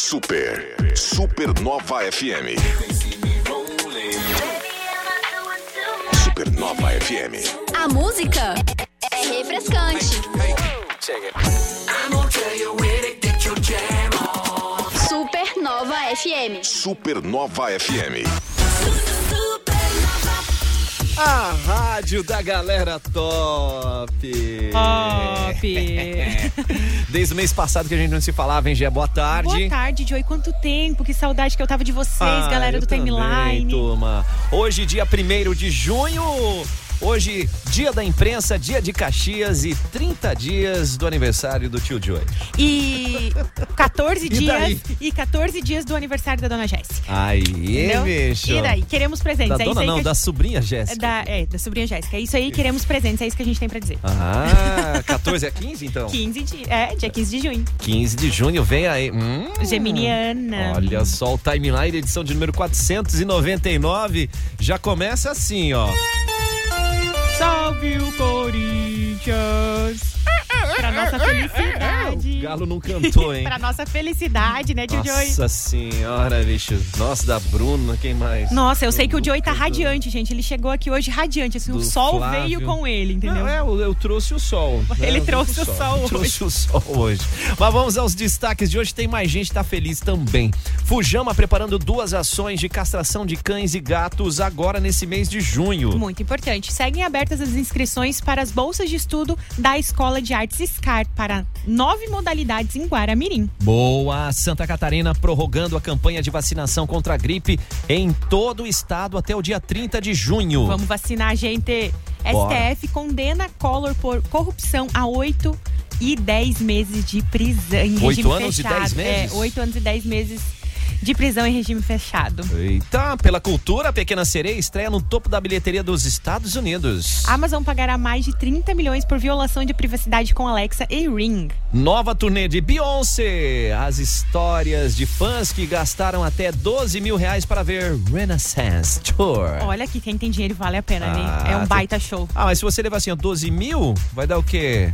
Super, Supernova FM. Supernova FM. A música é refrescante. Supernova FM. Supernova FM. A rádio da galera top. Top. Desde o mês passado que a gente não se falava, hein, Gé? Boa tarde. Boa tarde, Joey. Quanto tempo, que saudade que eu tava de vocês, Ah, galera do também, Timeline. turma. Hoje, dia 1 de junho. Hoje, dia da imprensa, dia de Caxias e 30 dias do aniversário do tio Joey. E 14 E dias e 14 dias do aniversário da dona Jéssica. Aí, entendeu? bicho. E daí? Queremos presentes. Da é dona não, a da gente- sobrinha é Jéssica. da, é, da sobrinha Jéssica. É isso aí, queremos presentes. É isso que a gente tem pra dizer. Ah, 14 a 15 então? 15 de, é, dia 15 de junho. 15 de junho, vem aí. Hum. Geminiana. Olha só, o Timeline, edição de número 499, já começa assim, ó. Salve o Corinthians! Pra nossa O felicidade. Galo não cantou, hein? pra nossa felicidade, né, tio Joey? Nossa senhora, bicho. Nossa, da Bruna, quem mais? Nossa, eu sei que o Joey tá radiante, gente. Ele chegou aqui hoje radiante, assim, o sol Flávio. veio com ele, entendeu? Não, é, eu, eu trouxe o sol. né? Ele trouxe o sol Eu Trouxe o sol hoje. Mas vamos aos destaques de hoje. Tem mais gente que tá feliz também. Fujama preparando duas ações de castração de cães e gatos agora nesse mês de junho. Muito importante. Seguem abertas as inscrições para as bolsas de estudo da Escola de Artes SCAR para nove modalidades em Guaramirim. Boa! Santa Catarina prorrogando a campanha de vacinação contra a gripe em todo o estado até o dia 30 de junho. Vamos vacinar, gente. Bora. STF condena Collor por corrupção a oito e dez meses de prisão em Oito anos e fechado. dez meses? É, oito anos e dez meses de prisão em regime fechado. Eita, pela cultura, a Pequena Sereia estreia no topo da bilheteria dos Estados Unidos. A Amazon pagará mais de 30 milhões por violação de privacidade com Alexa e Ring. Nova turnê de Beyoncé. As histórias de fãs que gastaram até 12 mil reais para ver Renaissance Tour. Olha que quem tem dinheiro vale a pena, Ah, né? É um baita show. Ah, mas se você levar assim, ó, 12 mil, vai dar o quê?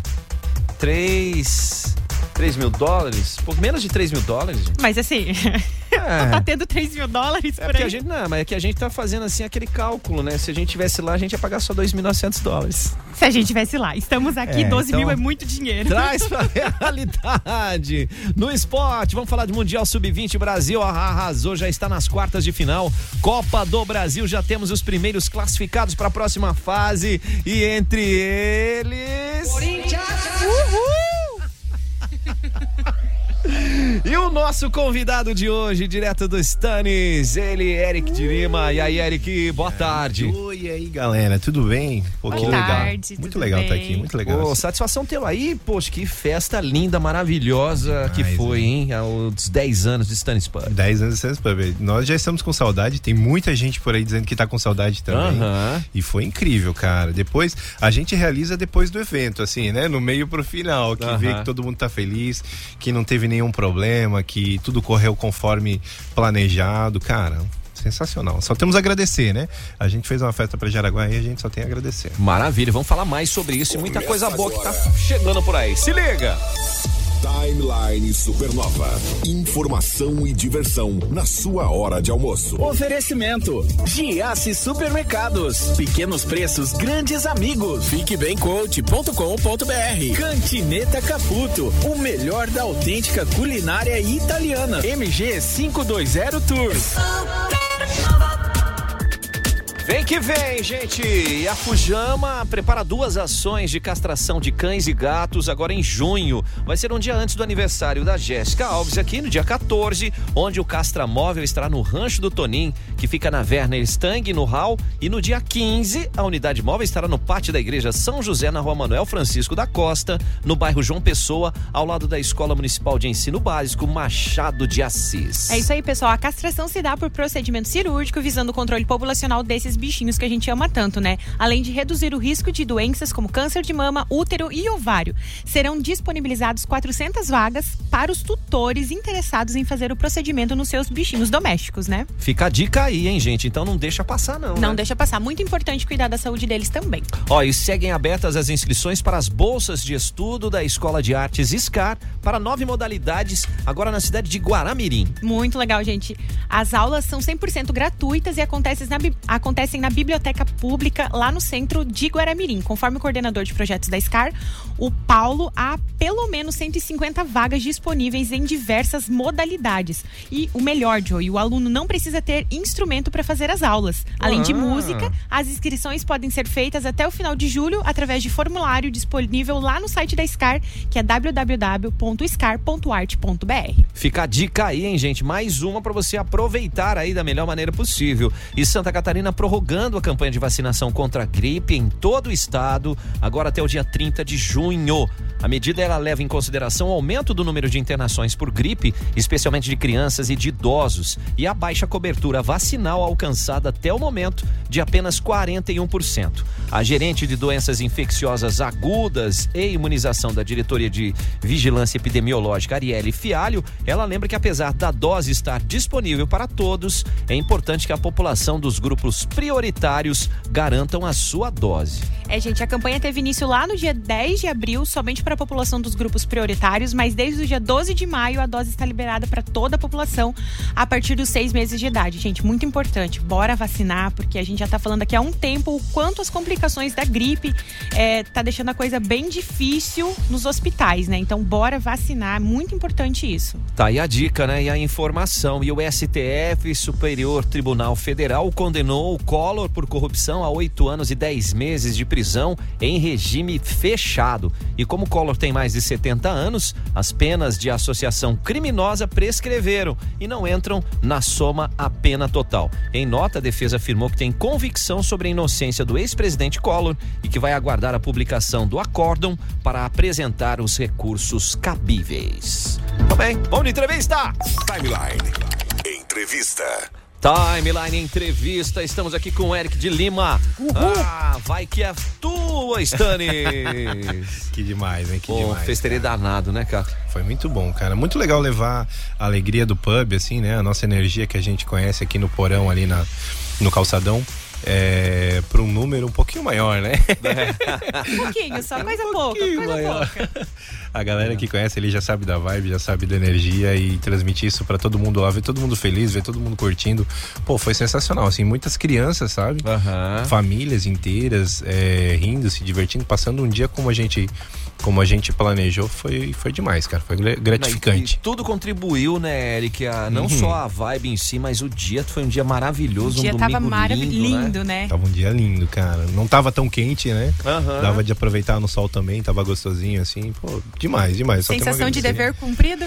3. 3 mil dólares? Menos de 3 mil dólares, gente. Mas assim, É. tá tendo 3 mil dólares É por porque aí. a gente, não, mas é que a gente tá fazendo assim aquele cálculo, né? Se a gente tivesse lá, a gente ia pagar só 2.900 dólares. Se a gente tivesse lá. Estamos aqui, É, 12 então- mil é muito dinheiro. Traz pra realidade. No esporte, vamos falar de Mundial Sub-20. Brasil arrasou, já está nas quartas de final. Copa do Brasil, já temos os primeiros classificados para a próxima fase. E entre eles. Uhul! E o nosso convidado de hoje, direto do Stannis, ele, Eric de Lima. E aí, Eric, boa tarde. Oi, e aí, galera, tudo bem? Pô, que Boa legal. tarde, muito tudo legal estar bem? aqui, muito legal. Pô, satisfação teu aí, poxa, que festa linda, maravilhosa que foi, né? hein? Aos 10 anos de Stannis Pub. 10 anos de Santos Pub. Nós já estamos com saudade, tem muita gente por aí dizendo que tá com saudade também. Aham. E foi incrível, cara. Depois, a gente realiza depois do evento, assim, né? No meio pro final, que vê Aham. que todo mundo tá feliz, que não teve nenhum problema, que tudo correu conforme planejado. Cara, sensacional. Só temos a agradecer, né? A gente fez uma festa pra Jaraguá e a gente só tem a agradecer. Maravilha, vamos falar mais sobre isso e muita coisa boa que tá chegando por aí. Se liga! Timeline Supernova. Informação e diversão na sua hora de almoço. Oferecimento: Giasse Supermercados. Pequenos preços, grandes amigos. Fiquebemcoach.com.br. Cantineta Caputo. O melhor da autêntica culinária italiana. MG 520 Tours. Vem que vem, gente! E a Fujama prepara duas ações de castração de cães e gatos agora em junho. Vai ser um dia antes do aniversário da Jéssica Alves, aqui no dia 14, onde o castramóvel estará no Rancho do Tonim, que fica na Werner Stang, no Hall. E no dia 15, a unidade móvel estará no pátio da Igreja São José, na rua Manuel Francisco da Costa, no bairro João Pessoa, ao lado da Escola Municipal de Ensino Básico Machado de Assis. É isso aí, pessoal. A castração se dá por procedimento cirúrgico visando o controle populacional desses esses bichinhos que a gente ama tanto, né? Além de reduzir o risco de doenças como câncer de mama, útero e ovário. Serão disponibilizados 400 vagas para os tutores interessados em fazer o procedimento nos seus bichinhos domésticos, né? Fica a dica aí, hein, gente? Então não deixa passar, não. Não né? deixa passar. Muito importante cuidar da saúde deles também. Ó, e seguem abertas as inscrições para as bolsas de estudo da Escola de Artes SCAR para nove modalidades, agora na cidade de Guaramirim. Muito legal, gente. As aulas são 100% gratuitas e acontecem na, acontecem na biblioteca pública lá no centro de Guaramirim. Conforme o coordenador de projetos da SCAR, o Paulo, há pelo menos 150 vagas disponíveis em diversas modalidades. E o melhor, Joey, o aluno não precisa ter instrumento para fazer as aulas. Além de Ah. música, as inscrições podem ser feitas até o final de julho através de formulário disponível lá no site da SCAR, que é www.scar.art.br. Fica a dica aí, hein, gente? Mais uma para você aproveitar aí da melhor maneira possível. E Santa Catarina prorrogando a campanha de vacinação contra a gripe em todo o estado, agora até o dia 30 de junho. A medida ela leva em consideração o aumento do número de internações por gripe, especialmente de crianças e de idosos, e a baixa cobertura vacinal alcançada até o momento de apenas 41%. A gerente de doenças infecciosas agudas e imunização da Diretoria de Vigilância Epidemiológica, Arielle Fialho, ela lembra que apesar da dose estar disponível para todos, é importante que a população dos grupos prioritários garantam a sua dose. É, gente, a campanha teve início lá no dia 10 de abril, somente para a população dos grupos prioritários, mas desde o dia 12 de maio a dose está liberada para toda a população a partir dos seis meses de idade. Gente, muito importante, bora vacinar, porque a gente já está falando aqui há um tempo o quanto as complicações da gripe é, tá deixando a coisa bem difícil nos hospitais, né? Então, bora vacinar, muito importante isso. Tá aí a dica, né? E a informação. E o STF, Superior Tribunal Federal, condenou o Collor por corrupção a oito anos e dez meses de prisão em regime fechado. E como Collor tem mais de 70 anos, as penas de associação criminosa prescreveram e não entram na soma a pena total. Em nota, a defesa afirmou que tem convicção sobre a inocência do ex-presidente Collor e que vai aguardar a publicação do acórdão para apresentar os recursos cabíveis. Tá bem, vamos de entrevista! Timeline. Entrevista. Timeline Entrevista, estamos aqui com o Eric de Lima. Ah, vai que é tua, Stannis. Que demais, hein? Que Pô, demais. festeirei danado, né, cara? Foi muito bom, cara. Muito legal levar a alegria do pub, assim, né? A nossa energia que a gente conhece aqui no porão, ali na, no calçadão. É, para um número um pouquinho maior, né? Um pouquinho, só coisa pouca, pouquinho coisa maior. pouca. A galera que conhece ali já sabe da vibe, já sabe da energia e transmitir isso pra todo mundo lá, ver todo mundo feliz, ver todo mundo curtindo. Pô, foi sensacional, assim, muitas crianças, sabe? Aham. Famílias inteiras é, rindo, se divertindo, passando um dia como a gente como a gente planejou, foi, foi demais, cara. Foi gra- E gratificante. tudo contribuiu, né, Eric? A, não Uhum. só a vibe em si, mas o dia foi um dia O maravilhoso, dia um tava maravilhoso, lindo, né? lindo, né? Tava um dia lindo, cara. Não tava tão quente, né? Aham. Dava de aproveitar no sol também, tava gostosinho, assim. Pô, demais, demais. Só Sensação de dever cumprido,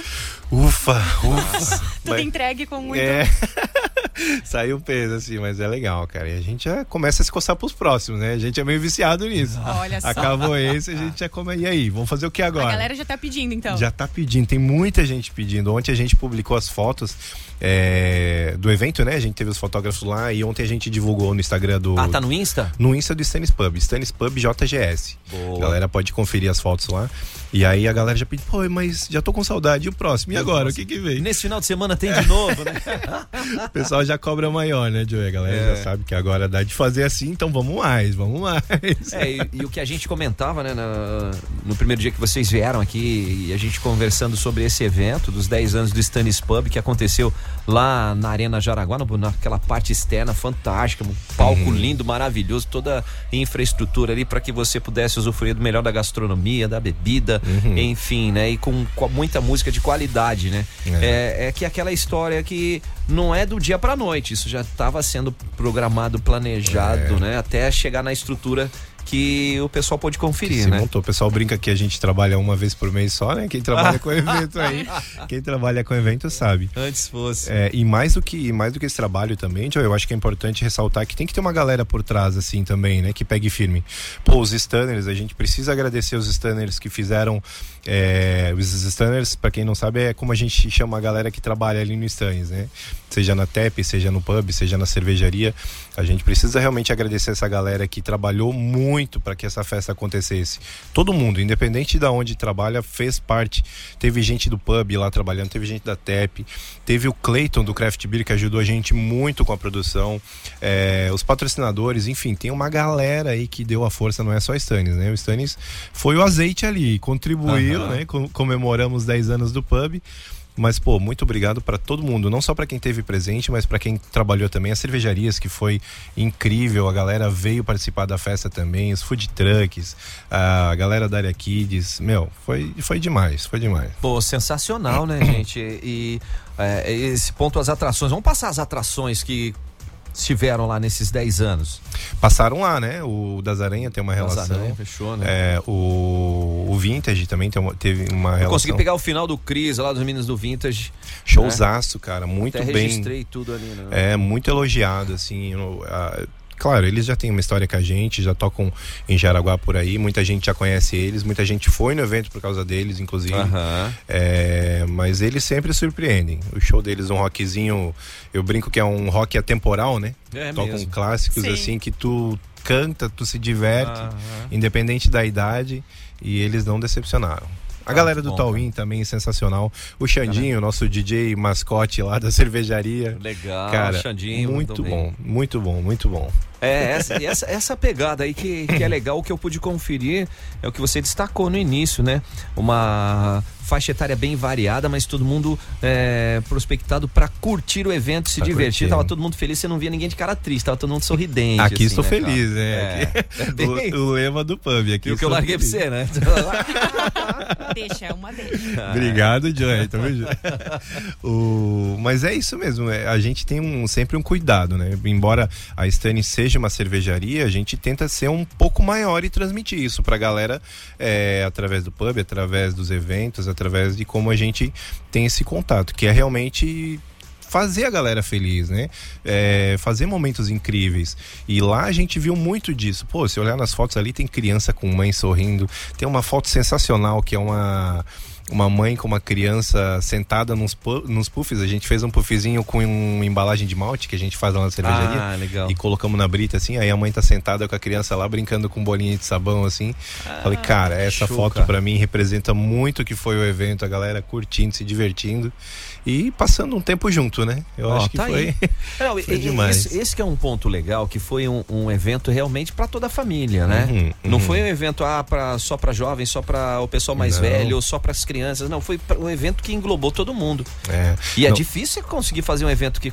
Ufa, ufa. tudo Mas- entregue com muito. É. Saiu peso, assim, mas é legal, cara. E a gente já começa a se coçar pros próximos, né? A gente é meio viciado nisso. Olha só. Acabou esse, a gente já come. E aí, vamos fazer o que A agora? galera já tá pedindo, então. Já tá pedindo, tem muita gente pedindo. Ontem a gente publicou as fotos é, do evento, né? A gente teve os fotógrafos lá e ontem a gente divulgou no Instagram do. Ah, tá no Insta? No Insta do Stannis Pub, Stannis Pub JGS. Boa. A galera pode conferir as fotos lá. E aí a galera já pediu, pô, mas já tô com saudade. E o próximo? E agora? O que que veio? Nesse final de semana tem de novo, né? O pessoal já cobra maior, né, Joey? A galera É. já sabe que agora dá de fazer assim, então vamos mais, vamos mais. É, e, e o que a gente comentava, né, na- no primeiro dia que vocês vieram aqui e a gente conversando sobre esse evento dos 10 anos do Stannis Pub que aconteceu lá na Arena Jaraguá, no- naquela parte externa fantástica, um palco lindo, maravilhoso, toda a infraestrutura ali para que você pudesse usufruir do melhor da gastronomia, da bebida, enfim, né, e com, com muita música de qualidade, né? É. é que aquela história que não é do dia pra noite, isso já estava sendo programado, planejado, né, até chegar na estrutura que o pessoal pôde conferir, né? montou. O pessoal brinca que a gente trabalha uma vez por mês só, né? Quem trabalha com evento aí, quem trabalha com evento sabe. Antes fosse. É, e mais do que mais do que esse trabalho também, eu acho que é importante ressaltar que tem que ter uma galera por trás assim também, né, que pegue firme. Pô, os stunners, a gente precisa agradecer os stunners que fizeram é, os stunners, para quem não sabe, é como a gente chama a galera que trabalha ali no stands, né? Seja na TEP, seja no pub, seja na cervejaria, a gente precisa realmente agradecer essa galera que trabalhou muito para que essa festa acontecesse. Todo mundo, independente de onde trabalha, fez parte. Teve gente do pub lá trabalhando, teve gente da TEP, teve o Clayton do Craft Beer que ajudou a gente muito com a produção, é, os patrocinadores, enfim, tem uma galera aí que deu a força, não é só Stannis, né? O Stannis foi o azeite ali, contribuiu, Né? Com- comemoramos 10 anos do pub. Mas, pô, muito obrigado para todo mundo, não só para quem teve presente, mas para quem trabalhou também, as cervejarias, que foi incrível, a galera veio participar da festa também, os food trucks, a galera da área Kids, meu, foi, foi demais, foi demais. Pô, sensacional, né, gente? E é, esse ponto, as atrações. Vamos passar as atrações que estiveram lá nesses 10 anos. Passaram lá, né? O das Aranha tem uma relação. Aranha, fechou, né? É, o, o Vintage também tem uma- teve uma Eu relação. consegui pegar o final do Cris lá dos meninos do Vintage. Showzaço, cara, muito Até bem. registrei tudo ali, né? É, muito elogiado, assim. eu- a- claro, eles já têm uma história com a gente, já tocam em Jaraguá por aí, muita gente já conhece eles, muita gente foi no evento por causa deles, inclusive. Aham. É, mas eles sempre surpreendem. O show deles é um rockzinho, eu brinco que é um rock atemporal, né? É Tocam mesmo. clássicos Sim. assim que tu canta, tu se diverte, Aham. independente da idade, e eles não decepcionaram. A Ah, galera que do Tauim também sensacional. O Xandinho, nosso DJ mascote lá da cervejaria. Legal, Cara, Xandinho. muito bom, muito bom, muito bom. É, essa, essa, essa pegada aí que, que é legal, o que eu pude conferir é o que você destacou no início, né? Uma faixa etária bem variada, mas todo mundo é, prospectado pra curtir o evento, se Pra divertir. curtir. Tava todo mundo feliz, você não via ninguém de cara triste, tava todo mundo sorridente. Aqui assim, estou né, cara? feliz, né? É, Aqui- é bem o, o lema do pub aqui. E o que eu larguei pra feliz. você, né? Deixa, é uma deixa. Obrigado, Johnny. Tá vendo? o... Mas é isso mesmo. é, A gente tem um, sempre um cuidado, né? Embora a Stani seja uma cervejaria, a gente tenta ser um pouco maior e transmitir isso pra galera é, através do pub, através dos eventos, através de como a gente tem esse contato, que é realmente fazer a galera feliz, né? É, fazer momentos incríveis. E lá a gente viu muito disso. Pô, se olhar nas fotos ali, tem criança com mãe sorrindo. Tem uma foto sensacional que é uma. Uma mãe com uma criança sentada nos, pu- nos puffs. A gente fez um puffzinho com uma embalagem de malte que a gente faz lá na cervejaria. Ah, legal. E colocamos na brita, assim, aí a mãe tá sentada com a criança lá brincando com bolinha de sabão, assim. Falei, cara, essa Ah, show, foto pra mim representa muito o que foi o evento, a galera curtindo, se divertindo e passando um tempo junto, né? Eu Ó, acho que tá foi. aí. Não, Foi e- demais. Esse, esse que é um ponto legal, que foi um, um evento realmente pra toda a família, né? Uhum, Não uhum. foi um evento ah, pra, só para jovens, só para o pessoal mais Não. velho, ou só para as crianças. Não, foi pra- um evento que englobou todo mundo. É, E é Não. difícil conseguir fazer um evento que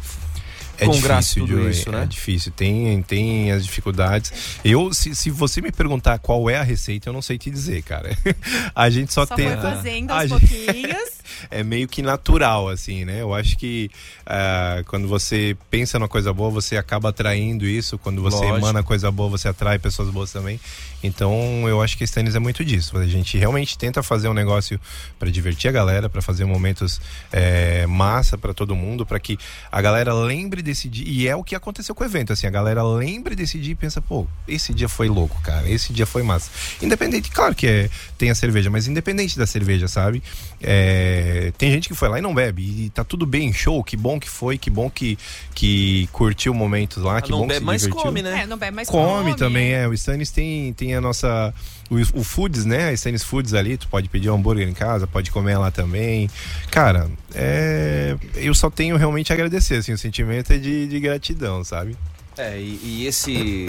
é com difícil, tudo Joey, isso, né? É difícil, tem, tem as dificuldades. Eu, se, se você me perguntar qual é a receita, eu não sei te dizer, cara. A gente só, Só foi tenta. fazendo a aos gente- pouquinhos. é meio que natural, assim, né? Eu acho que ah, quando você pensa numa coisa boa, você acaba atraindo isso. Quando você Lógico. emana coisa boa, você atrai pessoas boas também. Então, eu acho que esse tênis é muito disso. A gente realmente tenta fazer um negócio para divertir a galera, para fazer momentos é, massa para todo mundo, para que a galera lembre desse dia. E é o que aconteceu com o evento, assim, a galera lembre desse dia e pensa, pô, esse dia foi louco, cara. Esse dia foi massa. Independente, claro que é, tem a cerveja, mas independente da cerveja, sabe? É, tem gente que foi lá e não bebe. E tá tudo bem, show, que bom que foi, que bom que, que curtiu momentos lá, que não bom que bebe, se mas divertiu. come, né? É, não bebe mais Come, também, é. O Stannis tem, tem a nossa. O, o Foods, né? A Stannis Foods ali, tu pode pedir um hambúrguer em casa, pode comer lá também. Cara, é, eu só tenho realmente a agradecer, assim, o sentimento é de, de gratidão, sabe? É, e, e esse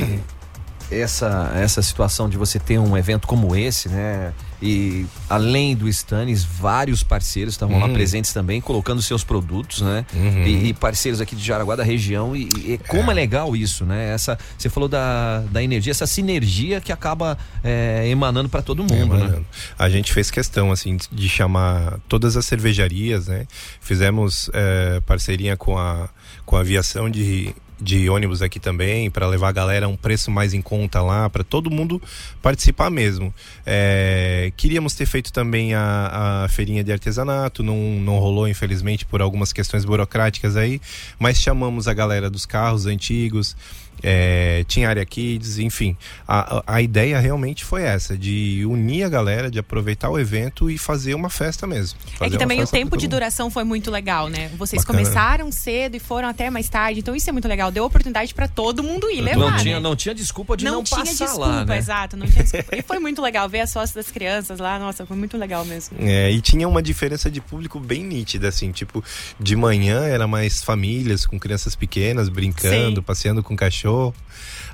essa essa situação de você ter um evento como esse, né? E além do Stannis, vários parceiros estavam lá presentes também, colocando seus produtos, né? E, e parceiros aqui de Jaraguá da região. E, e como é. legal isso, né? Essa, você falou da, da energia, essa sinergia que acaba é, emanando para todo mundo, né? A gente fez questão, assim, de chamar todas as cervejarias, né? Fizemos é, parceria com a, com a aviação de de ônibus aqui também para levar a galera a um preço mais em conta lá para todo mundo participar mesmo. É, queríamos ter feito também a, a feirinha de artesanato não, não rolou infelizmente por algumas questões burocráticas aí mas chamamos a galera dos carros antigos é, tinha área kids, enfim. A, a ideia realmente foi essa, de unir a galera, de aproveitar o evento e fazer uma festa mesmo. É que também o tempo de duração foi muito legal, né? Vocês Bacana. começaram cedo e foram até mais tarde, então isso é muito legal. Deu oportunidade para todo mundo ir levar. Não tinha, né? não tinha desculpa de não, não passar desculpa, lá, né? Exato, não tinha desculpa. e foi muito legal ver as fotos das crianças lá, nossa, foi muito legal mesmo. É, e tinha uma diferença de público bem nítida, assim, tipo, de manhã era mais famílias com crianças pequenas brincando, Sim. passeando com cachorro.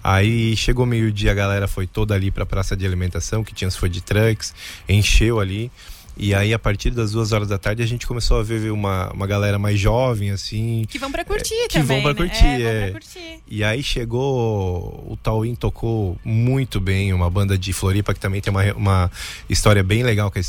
Aí chegou meio-dia, a galera foi toda ali para a praça de alimentação, que tinha os food trucks, encheu ali. E aí, a partir das duas horas da tarde, a gente começou a ver uma, uma galera mais jovem, assim. Que vão pra curtir é, que também. Vão pra né? curtir, é. é. Pra curtir. E aí chegou. O Tauin tocou muito bem, uma banda de Floripa que também tem uma, uma história bem legal com a.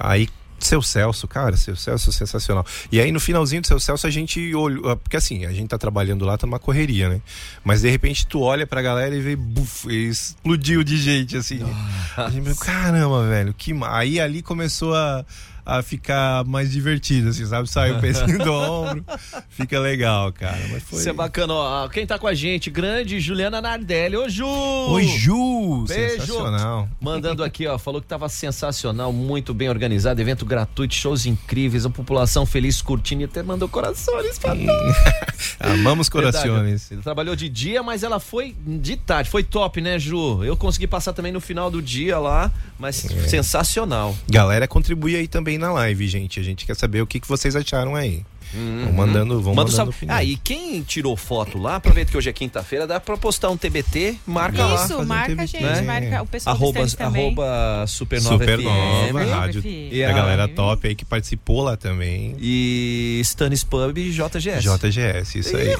Aí seu Celso, cara, seu Celso é sensacional. E aí no finalzinho do seu Celso a gente olhou, ah, porque assim, a gente tá trabalhando lá, tá uma correria, né? Mas de repente tu olha pra galera e vê, buf, explodiu de gente, assim. Nossa. A gente, caramba, velho, que. Aí ali começou a a ficar mais divertido, assim, sabe? Sai o pezinho do ombro, fica legal, cara. Mas foi... Isso é bacana, ó. Quem tá com a gente, grande Juliana Nardelli. Ô, Ju! Oi, Ju! Beijo! Sensacional. Mandando aqui, ó, falou que tava sensacional, muito bem organizado, evento gratuito, shows incríveis, a população feliz curtindo e até mandou corações pra Amamos corações. Ele trabalhou de dia, mas ela foi de tarde. Foi top, né, Ju? Eu consegui passar também no final do dia lá, mas é. sensacional. Galera, contribui aí também na live, gente. A gente quer saber o que, que vocês acharam aí. Uhum. Vão mandando, vão Manda mandando Ah, e quem tirou foto lá, aproveita que hoje é quinta-feira, dá pra postar um TBT, marca Isso, lá. Isso, marca um a gente, né? marca o pessoal arroba, do também. Arroba Supernova, Supernova FM. Rádio, e a, a galera top aí que participou lá também. E Stanis Pub e JGS. JGS, isso aí.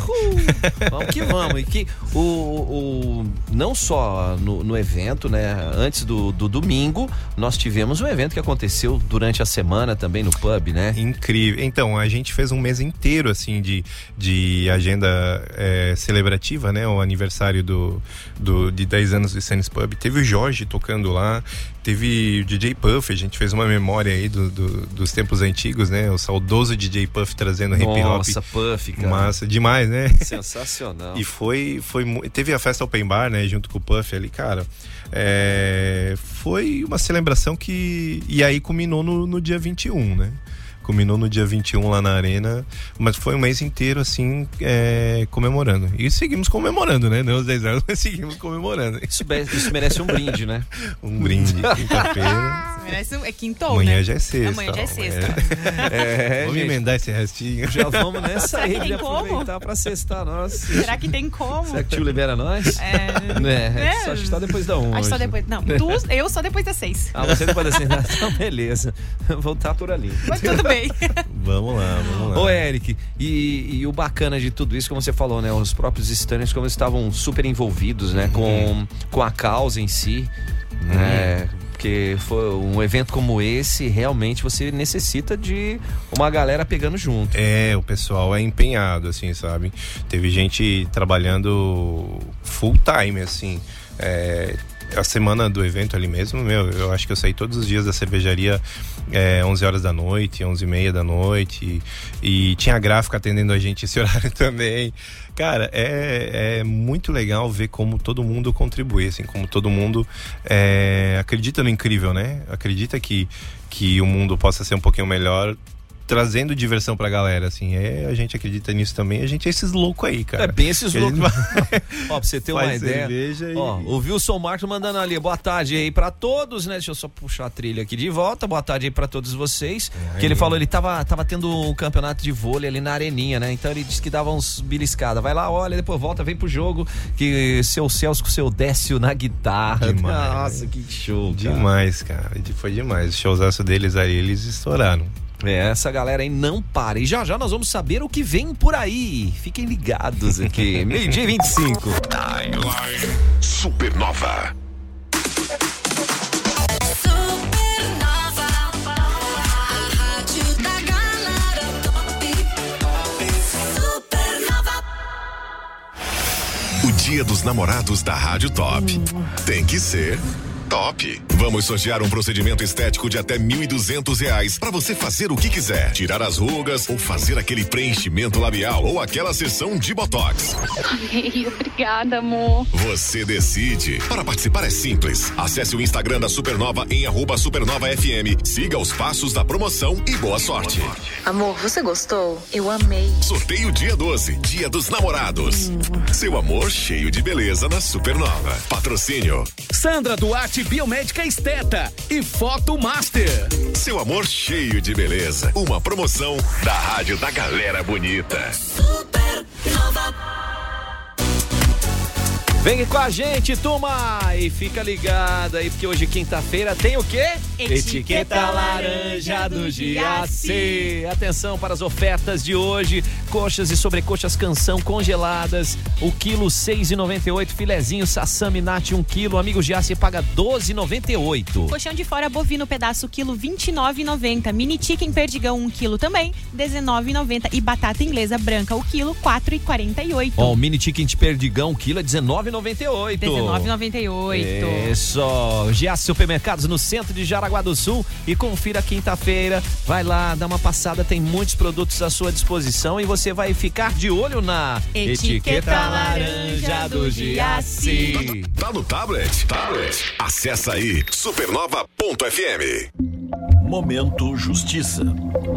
vamos que vamos. E que o, o, não só no, no evento, né, antes do, do domingo, nós tivemos um evento que aconteceu durante a semana também no pub, né? Incrível. Então, a gente fez um um mês inteiro assim de, de agenda é, celebrativa, né? O aniversário do, do, de 10 anos do Sunny's Pub. Teve o Jorge tocando lá, teve o DJ Puff, a gente fez uma memória aí do, do, dos tempos antigos, né? O saudoso DJ Puff trazendo hip hop. Nossa, Puff, cara. Massa, demais, né? Sensacional. e foi, foi teve a festa Open Bar, né? Junto com o Puff ali, cara. É, foi uma celebração que. E aí culminou no, no dia 21, né? Culminou no dia 21 lá na Arena, mas foi um mês inteiro assim, é, comemorando. E seguimos comemorando, né? Não os 10 anos, mas seguimos comemorando. Isso, isso merece um brinde, né? um brinde, quinta-feira. merece um, é quinto, Amanhã né? já é sexta. Amanhã já é sexta. É, vamos gente, emendar esse restinho. Já vamos nessa aí, de aproveitar pra sextar nós. Será que tem como? Será que o tio libera nós? É. é. Só acho que só depois da 1. Acho só depois. Não, tu, eu só depois das 6. Ah, você depois das 6. Então, beleza. Voltar por ali. Mas tudo bem. vamos lá, vamos lá. Ô, Eric, e, e, o bacana de tudo isso, como você falou, né? Os próprios stunners, como estavam super envolvidos, né? Com, uhum. com a causa em si. Uhum. Né? Porque foi um evento como esse, realmente você necessita de uma galera pegando junto. É, o pessoal é empenhado, assim, sabe? Teve gente trabalhando full time, assim. É, a semana do evento ali mesmo, meu, eu acho que eu saí todos os dias da cervejaria é, 11 horas da noite, 11 e meia da noite, e, e tinha gráfico atendendo a gente esse horário também. Cara, é, é muito legal ver como todo mundo contribui, assim, como todo mundo é, acredita no incrível, né? Acredita que, que o mundo possa ser um pouquinho melhor trazendo diversão pra galera, assim. É, a gente acredita nisso também. A gente é esses loucos aí, cara. É bem esses loucos. vai- Ó, pra você ter uma faz ideia. cerveja e- Ó, o Wilson Marcos mandando ali, boa tarde aí pra todos, né? Deixa eu só puxar a trilha aqui de volta. Boa tarde aí pra todos vocês. que ele falou, ele tava, tava tendo um campeonato de vôlei ali na areninha, né? Então ele disse que dava uns beliscada. Vai lá, olha, depois volta, vem pro jogo. Que seu Celso com seu Décio na guitarra. Demais, Nossa, que show, cara. Demais, cara. Foi demais. O showzaço deles aí, eles estouraram. É, essa galera aí não para. E já já nós vamos saber o que vem por aí. Fiquem ligados aqui. Meio-dia e 25. Timeline Supernova. Supernova, a rádio da galera top. Supernova. O dia dos namorados da Rádio Top. Tem que ser top. Vamos sortear um procedimento estético de até 1.200 reais para você fazer o que quiser. Tirar as rugas ou fazer aquele preenchimento labial ou aquela sessão de botox. Amei, obrigada, amor. Você decide. Para participar é simples. Acesse o Instagram da Supernova em arroba Supernova FM. Siga os passos da promoção e boa sorte. Amor, você gostou? Eu amei. Sorteio dia 12, dia dos namorados. Seu amor cheio de beleza na Supernova. Patrocínio. Sandra Duarte Biomédica Esteta e Foto Master. Seu amor cheio de beleza. Uma promoção da Rádio da Galera Bonita. Vem com a gente, turma! E fica ligado aí, porque hoje, quinta-feira, tem o quê? Etiqueta laranja do Giaci. Atenção para as ofertas de hoje. Coxas e sobrecoxas canção congeladas. O quilo 6,98. Filezinho sassami nati 1 quilo. Amigo Giaci paga 12,98. Colchão de fora bovino pedaço quilo 29,90. Mini chicken perdigão 1 quilo também 19,90 e batata inglesa branca o quilo 4,48. Ó, o mini chicken de perdigão, quilo é 19,98. 19,98. Isso, Giaci Supermercados no centro de Jaraguá do Sul e confira quinta-feira. Vai lá, dá uma passada, tem muitos produtos à sua disposição e você vai ficar de olho na Etiqueta laranja do Giaci. Tá no tablet? Tablet. Acessa aí supernova.fm. Momento Justiça.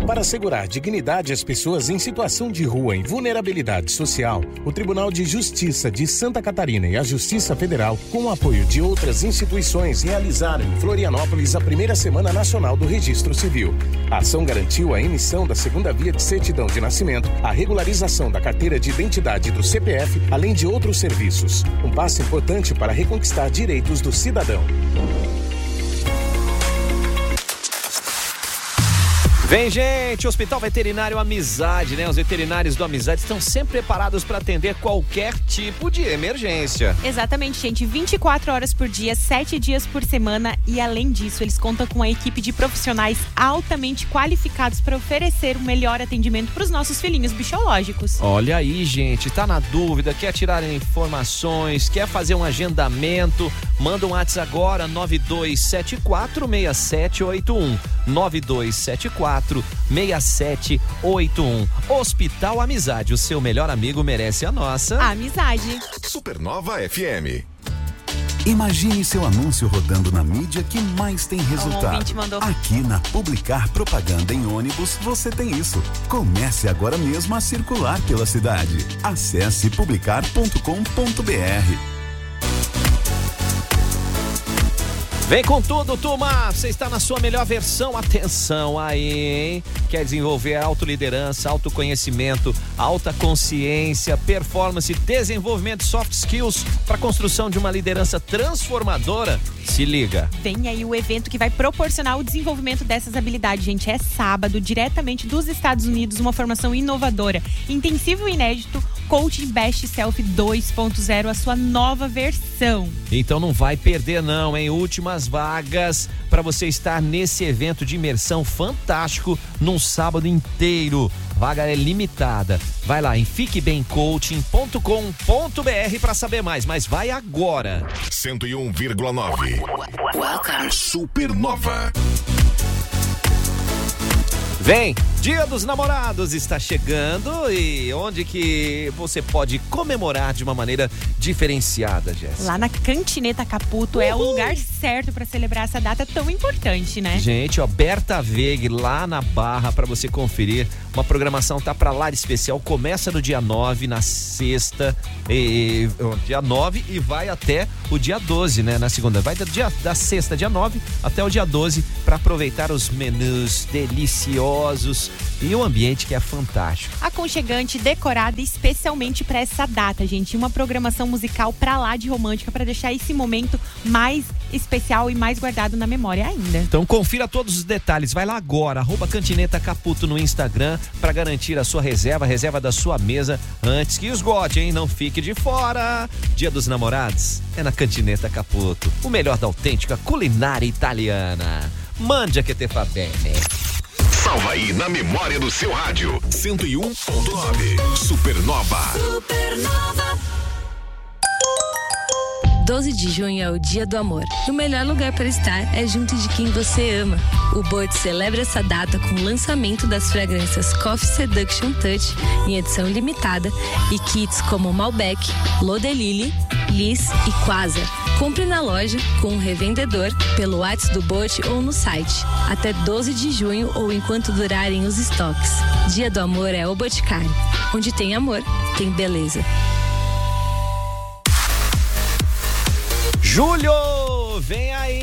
Para assegurar dignidade às pessoas em situação de rua em vulnerabilidade social, o Tribunal de Justiça de Santa Catarina e a Justiça Federal, com o apoio de outras instituições, realizaram em Florianópolis a primeira Semana Nacional do Registro Civil. A ação garantiu a emissão da segunda via de certidão de nascimento, a regularização da carteira de identidade do CPF, além de outros serviços. Um passo importante para reconquistar direitos do cidadão. Vem, gente, Hospital Veterinário Amizade, né? Os veterinários do Amizade estão sempre preparados para atender qualquer tipo de emergência. Exatamente, gente. 24 horas por dia, 7 dias por semana. E além disso, eles contam com a equipe de profissionais altamente qualificados para oferecer o melhor atendimento para os nossos filhinhos biológicos. Olha aí, gente, tá na dúvida, quer tirar informações, quer fazer um agendamento, manda um WhatsApp agora 92746781. 9274 6781. Hospital Amizade, o seu melhor amigo merece a nossa. Amizade. Supernova FM. Imagine seu anúncio rodando na mídia que mais tem resultado. Aqui na Publicar Propaganda em ônibus você tem isso. Comece agora mesmo a circular pela cidade. Acesse publicar.com.br. Vem com tudo, turma! Você está na sua melhor versão. Atenção aí, hein? Quer desenvolver autoliderança, autoconhecimento, alta consciência, performance, desenvolvimento de soft skills para construção de uma liderança transformadora? Se liga. Vem aí o evento que vai proporcionar o desenvolvimento dessas habilidades, gente. É sábado, diretamente dos Estados Unidos, uma formação inovadora, intensivo e inédito, Coaching Best Self 2.0, a sua nova versão. Então não vai perder não, hein? Últimas vagas para você estar nesse evento de imersão fantástico num sábado inteiro. Vaga é limitada. Vai lá em fiquebemcoaching.com.br para saber mais, mas vai agora. 101,9. Supernova. Vem, Dia dos Namorados está chegando e onde que você pode comemorar de uma maneira diferenciada, Jéssica? Lá na Cantineta Caputo é o lugar certo para celebrar essa data tão importante, né? Gente, ó, Berta Veg lá na Barra para você conferir. Uma programação tá para lá de especial. Começa no dia 9, na sexta, e, dia 9 e vai até o dia 12, né? Na segunda. Vai do dia, da sexta, dia 9, até o dia 12 para aproveitar os menus deliciosos e o ambiente que é fantástico. Aconchegante, decorada especialmente para essa data, gente. Uma programação musical pra lá de romântica para deixar esse momento mais especial e mais guardado na memória ainda. Então confira todos os detalhes. Vai lá agora, arroba Cantineta Caputo no Instagram para garantir a sua reserva, a reserva da sua mesa antes que esgote, hein? Não fique de fora. Dia dos Namorados é na Cantineta Caputo. O melhor da autêntica culinária italiana. Mande a que te fa bene. Salva aí na memória do seu rádio. 101.9 Supernova. Supernova. 12 de junho é o Dia do Amor. E o melhor lugar para estar é junto de quem você ama. O Bote celebra essa data com o lançamento das fragrâncias Coffee Seduction Touch em edição limitada e kits como Malbec, L'Eau de Lily, Liz e Quasar. Compre na loja com um revendedor pelo WhatsApp do Bote ou no site. Até 12 de junho ou enquanto durarem os estoques. Dia do Amor é o Boticário. Onde tem amor, tem beleza. Julho, vem aí?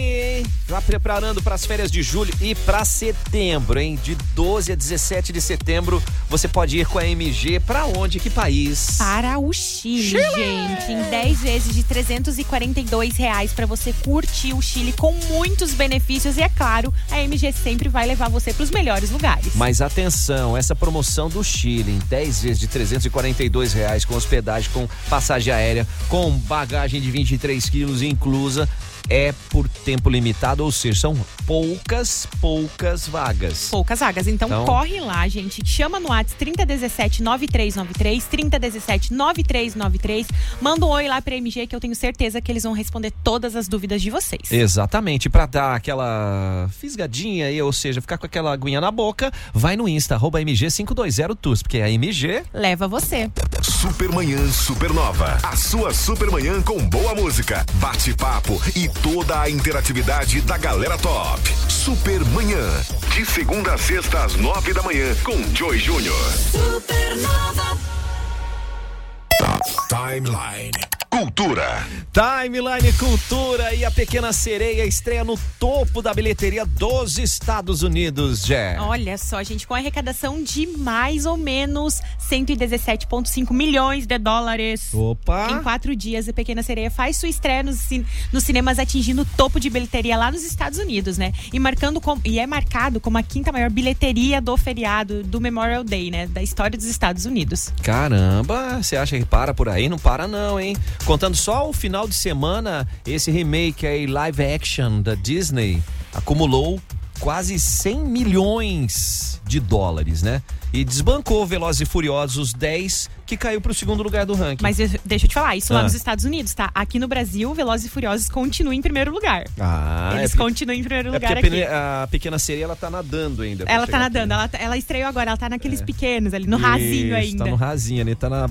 Já preparando para as férias de julho e para setembro, hein? De 12 a 17 de setembro, você pode ir com a MG para onde? Que país? Para o Chile, gente, em 10 vezes de 342 reais para você curtir o Chile com muitos benefícios e é claro, a MG sempre vai levar você para os melhores lugares. Mas atenção, essa promoção do Chile em 10 vezes de 342 reais com hospedagem, com passagem aérea, com bagagem de 23 quilos inclusa, é por tempo limitado, ou seja, são poucas, poucas vagas. Poucas vagas. Então, Então- corre lá, gente. Chama no WhatsApp 3017 9393, 3017 9393. Manda um oi lá pra MG que eu tenho certeza que eles vão responder todas as dúvidas de vocês. Exatamente, pra dar aquela fisgadinha aí, ou seja, ficar com aquela aguinha na boca, vai no Insta, arroba MG520TUS, porque a MG Leva você. Supermanhã Supernova. A sua Supermanhã com boa música, bate-papo e toda a interatividade da galera top. Supermanhã. De segunda a sexta às nove da manhã com Joy Júnior. Supernova. Timeline. Cultura. Timeline Cultura e a Pequena Sereia estreia no topo da bilheteria dos Estados Unidos, Jé. Olha só, gente, com arrecadação de mais ou menos 117,5 milhões de dólares. Opa! Em quatro dias, a Pequena Sereia faz sua estreia nos, cin- nos cinemas, atingindo o topo de bilheteria lá nos Estados Unidos, né? E, marcando com- e é marcado como a quinta maior bilheteria do feriado do Memorial Day, né? Da história dos Estados Unidos. Caramba, você acha que para por aí? Não para não, hein? Contando só o final de semana, esse remake aí, live action da Disney, acumulou quase 100 milhões de dólares, né? E desbancou Velozes e Furiosos 10, que caiu pro segundo lugar do ranking. Mas eu- deixa eu te falar, isso lá Ah. nos Estados Unidos, tá? Aqui no Brasil, Velozes e Furiosos continua em primeiro lugar. Ah, Eles é porque- continuam em primeiro é lugar porque a, aqui. a pequena sereia ela tá nadando ainda. Ela tá nadando, aqui. ela, tá- ela estreou agora, ela tá naqueles pequenos ali, no rasinho Isso, ainda. Tá no rasinho ali, tá na,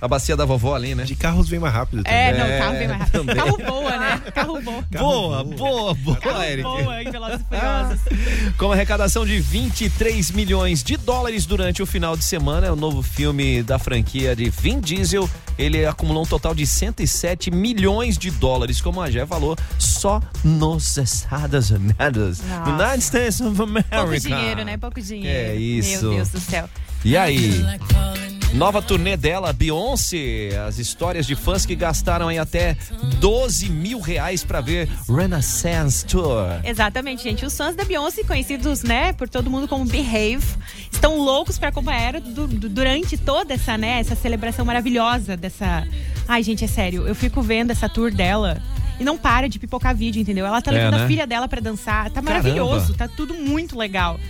na bacia da vovó ali, né? De carros vem mais rápido também. É, não, É, o carro vem mais rápido. também. Carro voa, né? Carro voa. Boa, boa, boa, Carro Eric. voa em Velozes e Furiosos. Com arrecadação de 23 milhões de dólares durante o final de semana, é o novo filme da franquia de Vin Diesel. Ele acumulou um total de 107 milhões de dólares, como a Jé falou, só nos Estados Unidos. Nossa. United States of America. Pouco dinheiro, né? Pouco dinheiro. É isso. Meu Deus do céu. E aí? Nova turnê dela, Beyoncé. As histórias de fãs que gastaram aí até 12 mil reais pra ver Renaissance Tour. Exatamente, gente. Os fãs da Beyoncé, conhecidos, né, por todo mundo como Behave, estão loucos pra acompanhar du- du- durante toda essa, né, essa celebração maravilhosa dessa. Ai, gente, é sério. Eu fico vendo essa tour dela. E não para de pipocar vídeo, entendeu? Ela tá É, levando né? a filha dela pra dançar. Tá Caramba. maravilhoso, tá tudo muito legal.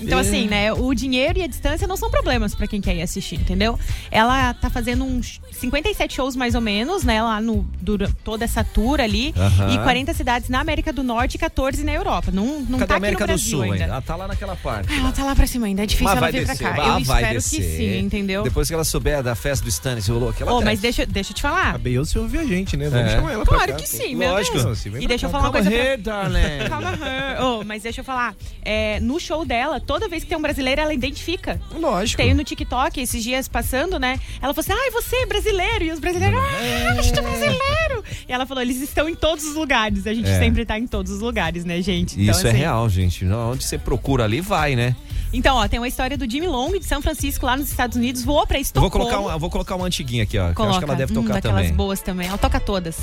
Então, É. assim, né? O dinheiro e a distância não são problemas pra quem quer ir assistir, entendeu? Ela tá fazendo uns 57 shows mais ou menos, né? Lá no dura, toda essa tour ali. E 40 cidades na América do Norte e 14 na Europa. Não, não Cadê tá aqui América no do Brasil Sul ainda. Ela tá lá naquela parte. Ah, Ela tá lá pra cima ainda. É difícil Mas ela vai vir descer, pra cá. ah, Eu vai espero descer. que sim, entendeu? Depois que ela souber da festa do Stannis, rolou aquela Ô, testa. mas deixa, deixa eu te falar. A Beyoncé ouviu a gente, né? Vamos É. chamar ela pra Claro cá, que sim, meu Lógico. Deus. Vem E pra deixa eu falar uma coisa pra... Here, darling. Calma, her. Oh, mas deixa eu falar. É, no show dela, toda vez que tem um brasileiro, ela identifica. Lógico. Tem no TikTok, esses dias passando, né? Ela falou assim: ai, você é brasileiro. E os brasileiros, ah, eu sou brasileiro. E ela falou: eles estão em todos os lugares. A gente É. sempre tá em todos os lugares, né, gente? Então, Isso é assim, real, gente. Onde você procura ali, vai, né? Então, ó, tem uma história do Jimmy Long de São Francisco, lá nos Estados Unidos, voou pra Eu vou Estocolmo. colocar, uma, vou colocar uma antiguinha aqui, ó. que eu Coloca. acho que ela deve hum, tocar daquelas também. boas também. Ela toca todas.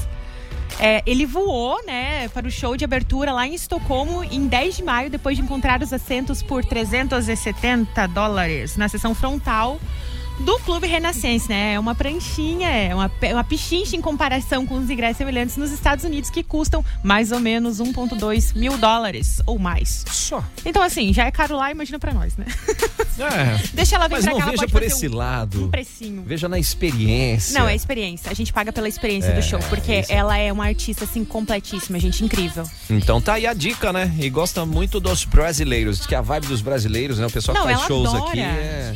É, ele voou, né, para o show de abertura lá em Estocolmo em 10 de maio, depois de encontrar os assentos por 370 dólares na seção frontal do Clube Renascença, né? É uma pranchinha, é uma, uma pichincha em comparação com os ingressos semelhantes nos Estados Unidos, que custam mais ou menos 1,2 mil dólares ou mais. Só. Então, assim, já é caro lá, imagina pra nós, né? É. Deixa ela vir Mas pra não cá, veja por esse um- lado. um precinho. Veja na experiência. Não, é experiência. A gente paga pela experiência É, do show, porque ela é uma artista, assim, completíssima, gente, incrível. Então tá aí a dica, né? E gosta muito dos brasileiros. Que a vibe dos brasileiros, né? O pessoal Não, que faz shows adora. aqui é.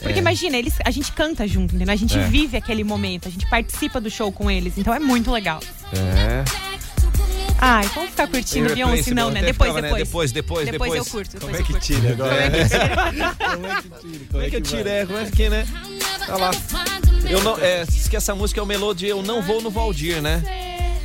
Porque é. imagina, eles, a gente canta junto, entendeu? A gente É. vive aquele momento, a gente participa do show com eles, então é muito legal. É. Ai, vamos ficar curtindo Beyoncé, não, né? Depois, ficava, né? depois. Depois, depois, Depois depois. eu curto, Como depois é que tira agora? Como é que tira? Como é que tira? Como é que eu tiro? É, como é que, né? Tá lá. Eu não, é, diz que essa música é o melody Eu Não Vou no Valdir, né?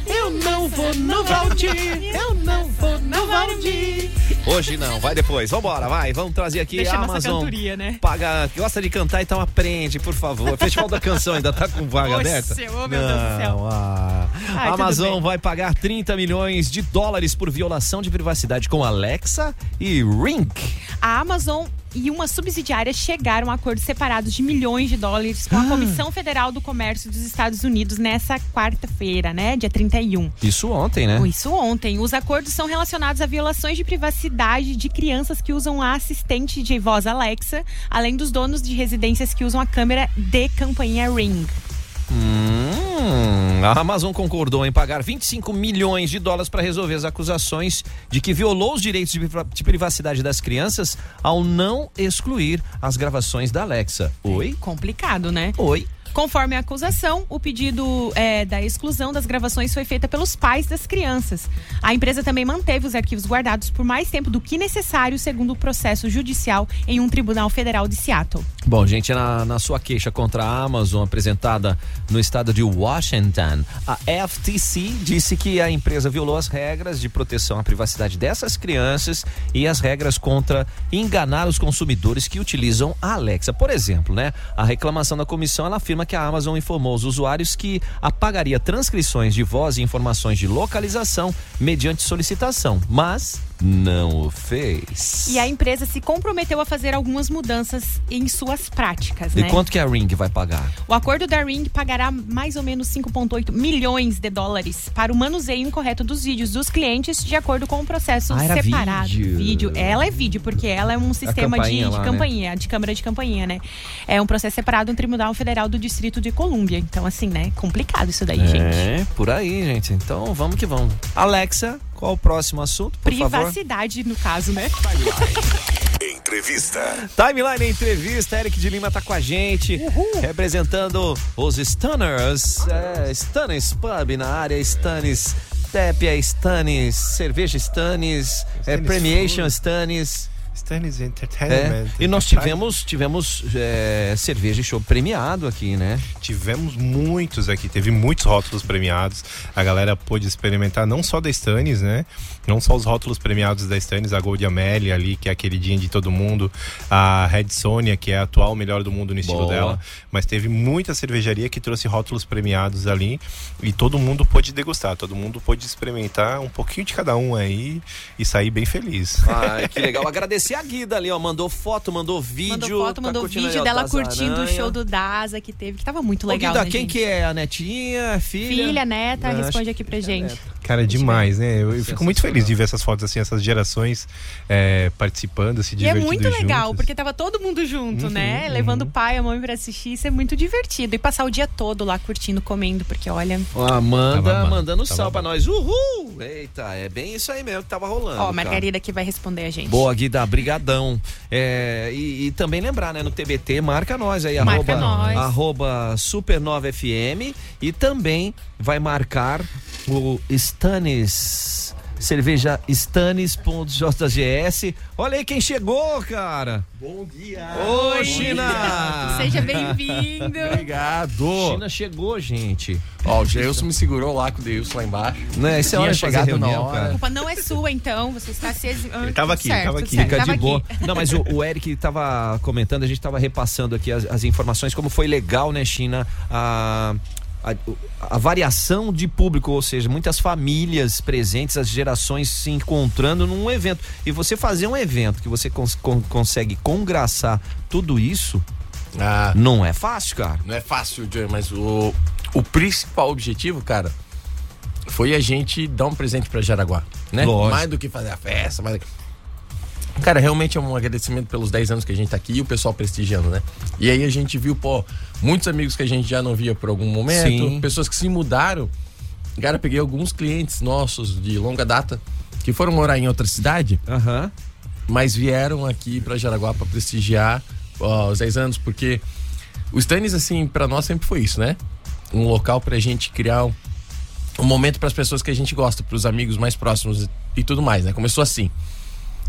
Eu não vou no Valdir, eu não vou no Valdir. Hoje não, vai depois. Vambora, vai. Vamos trazer aqui Deixa a Amazon. cantoria, né? Paga, gosta de cantar, então aprende, por favor. Festival da Canção ainda tá com vaga Oxe, aberta? ô, meu Deus do céu. Não, ah. Ai, a Amazon vai pagar 30 milhões de dólares por violação de privacidade com Alexa e Ring. A Amazon e uma subsidiária chegaram a acordos separados de milhões de dólares com a Comissão Federal do Comércio dos Estados Unidos nessa quarta-feira, né? Dia 31. Isso ontem, né? Isso ontem. Os acordos são relacionados a violações de privacidade de crianças que usam a assistente de voz Alexa, além dos donos de residências que usam a câmera de campainha Ring. Hum, a Amazon concordou em pagar 25 milhões de dólares para resolver as acusações de que violou os direitos de priva- de privacidade das crianças ao não excluir as gravações da Alexa. Oi? Complicado, né? Oi. Conforme a acusação, o pedido é, da exclusão das gravações foi feita pelos pais das crianças. A empresa também manteve os arquivos guardados por mais tempo do que necessário, segundo o processo judicial em um tribunal federal de Seattle. Bom, gente, na, na sua queixa contra a Amazon apresentada no estado de Washington, a FTC disse que a empresa violou as regras de proteção à privacidade dessas crianças e as regras contra enganar os consumidores que utilizam a Alexa. Por exemplo, né? A reclamação da comissão ela afirma que a Amazon informou os usuários que apagaria transcrições de voz e informações de localização mediante solicitação, mas não o fez. E a empresa se comprometeu a fazer algumas mudanças em suas práticas, E né? quanto que a Ring vai pagar? O acordo da Ring pagará mais ou menos 5,8 milhões de dólares para o manuseio incorreto dos vídeos dos clientes, de acordo com um processo Ah, separado. vídeo. Ela é vídeo, porque ela é um sistema de, de lá, né? campainha, de câmera de campainha, né? É um processo separado no Tribunal Federal do Distrito de Colômbia. Então, assim, né? Complicado isso daí, gente. É, por aí, gente. Então vamos que vamos. Alexa, qual o próximo assunto, por favor? Privacidade, no caso, né? Entrevista. Timeline Entrevista, Eric de Lima tá com a gente, representando os Stunners, é, Stannis Pub na área, Stannis Tépia, Stannis Cerveja Stannis, é, Premiation Food. Stannis. É, Entertainment. e nós tivemos, tivemos é, cerveja e show premiado aqui, né? Tivemos muitos aqui, teve muitos rótulos premiados. A galera pôde experimentar não só da Stannis, né? Não só os rótulos premiados da Stannis, a Gold Amelia ali, que é a queridinha de todo mundo, a Red Sonia, que é a atual melhor do mundo no estilo Boa. dela. Mas teve muita cervejaria que trouxe rótulos premiados ali e todo mundo pôde degustar, todo mundo pôde experimentar um pouquinho de cada um aí e sair bem feliz. Ai, que legal. Agradecer a Guida ali, ó. Mandou foto, mandou vídeo. Mandou foto, tá mandou vídeo aí, dela das curtindo o aranha. show do Daza que teve, que tava muito Ô, legal, Guida, né, quem gente? que é? A netinha? Filha? Filha, neta, Ah, responde acho aqui pra gente. Cara, é demais, né? Eu, eu fico muito feliz de ver essas fotos assim, essas gerações é, participando, se E é divertindo muito legal, juntas. porque tava todo mundo junto, Uhum, né? uhum. Levando o pai e a mãe pra assistir, isso é muito divertido. E passar o dia todo lá curtindo, comendo, porque olha. Ó, Amanda Tava mandando tava sal pra nós. Uhul! Eita, é bem isso aí mesmo que tava rolando. Ó, a cara. Margarida que vai responder a gente. Boa, Guida, brigadão. É, e, e também lembrar, né, no TBT, marca nós aí, Marca arroba, nós. arroba Supernova FM e também vai marcar o Stannis, cerveja Stannis.jgs. Olha aí quem chegou, cara. Bom dia! Ô, China! Seja bem-vindo. Obrigado! China chegou, gente. Ó, o Geilson me segurou lá com o Deilson lá embaixo. Né, esse é hora de fazer reunião, hora. A cara. culpa não é sua, então. Você está se exi... Ele tava aqui, certo, tava aqui. certo, Fica tava de boa. aqui. Não, mas o, o Eric estava comentando, a gente estava repassando aqui as, as informações, como foi legal, né, China? A, a, a variação de público, ou seja, muitas famílias presentes, as gerações se encontrando num evento. E você fazer um evento que você cons- con- consegue congraçar tudo isso, Ah, não é fácil, cara. não é fácil, Joey, mas o, o principal objetivo, cara, foi a gente dar um presente pra Jaraguá, né? Lógico. Mais do que fazer a festa, mais... Cara, realmente é um agradecimento pelos 10 anos que a gente tá aqui e o pessoal prestigiando, né? E aí a gente viu, pô, muitos amigos que a gente já não via por algum momento, Sim. pessoas que se mudaram. Cara, peguei alguns clientes nossos de longa data que foram morar em outra cidade, Aham. mas vieram aqui pra Jaraguá pra prestigiar ó, os 10 anos, porque o Stannis, assim, pra nós sempre foi isso, né? Um local pra gente criar um, um momento pras pessoas que a gente gosta, pros amigos mais próximos e, e tudo mais, né? Começou assim.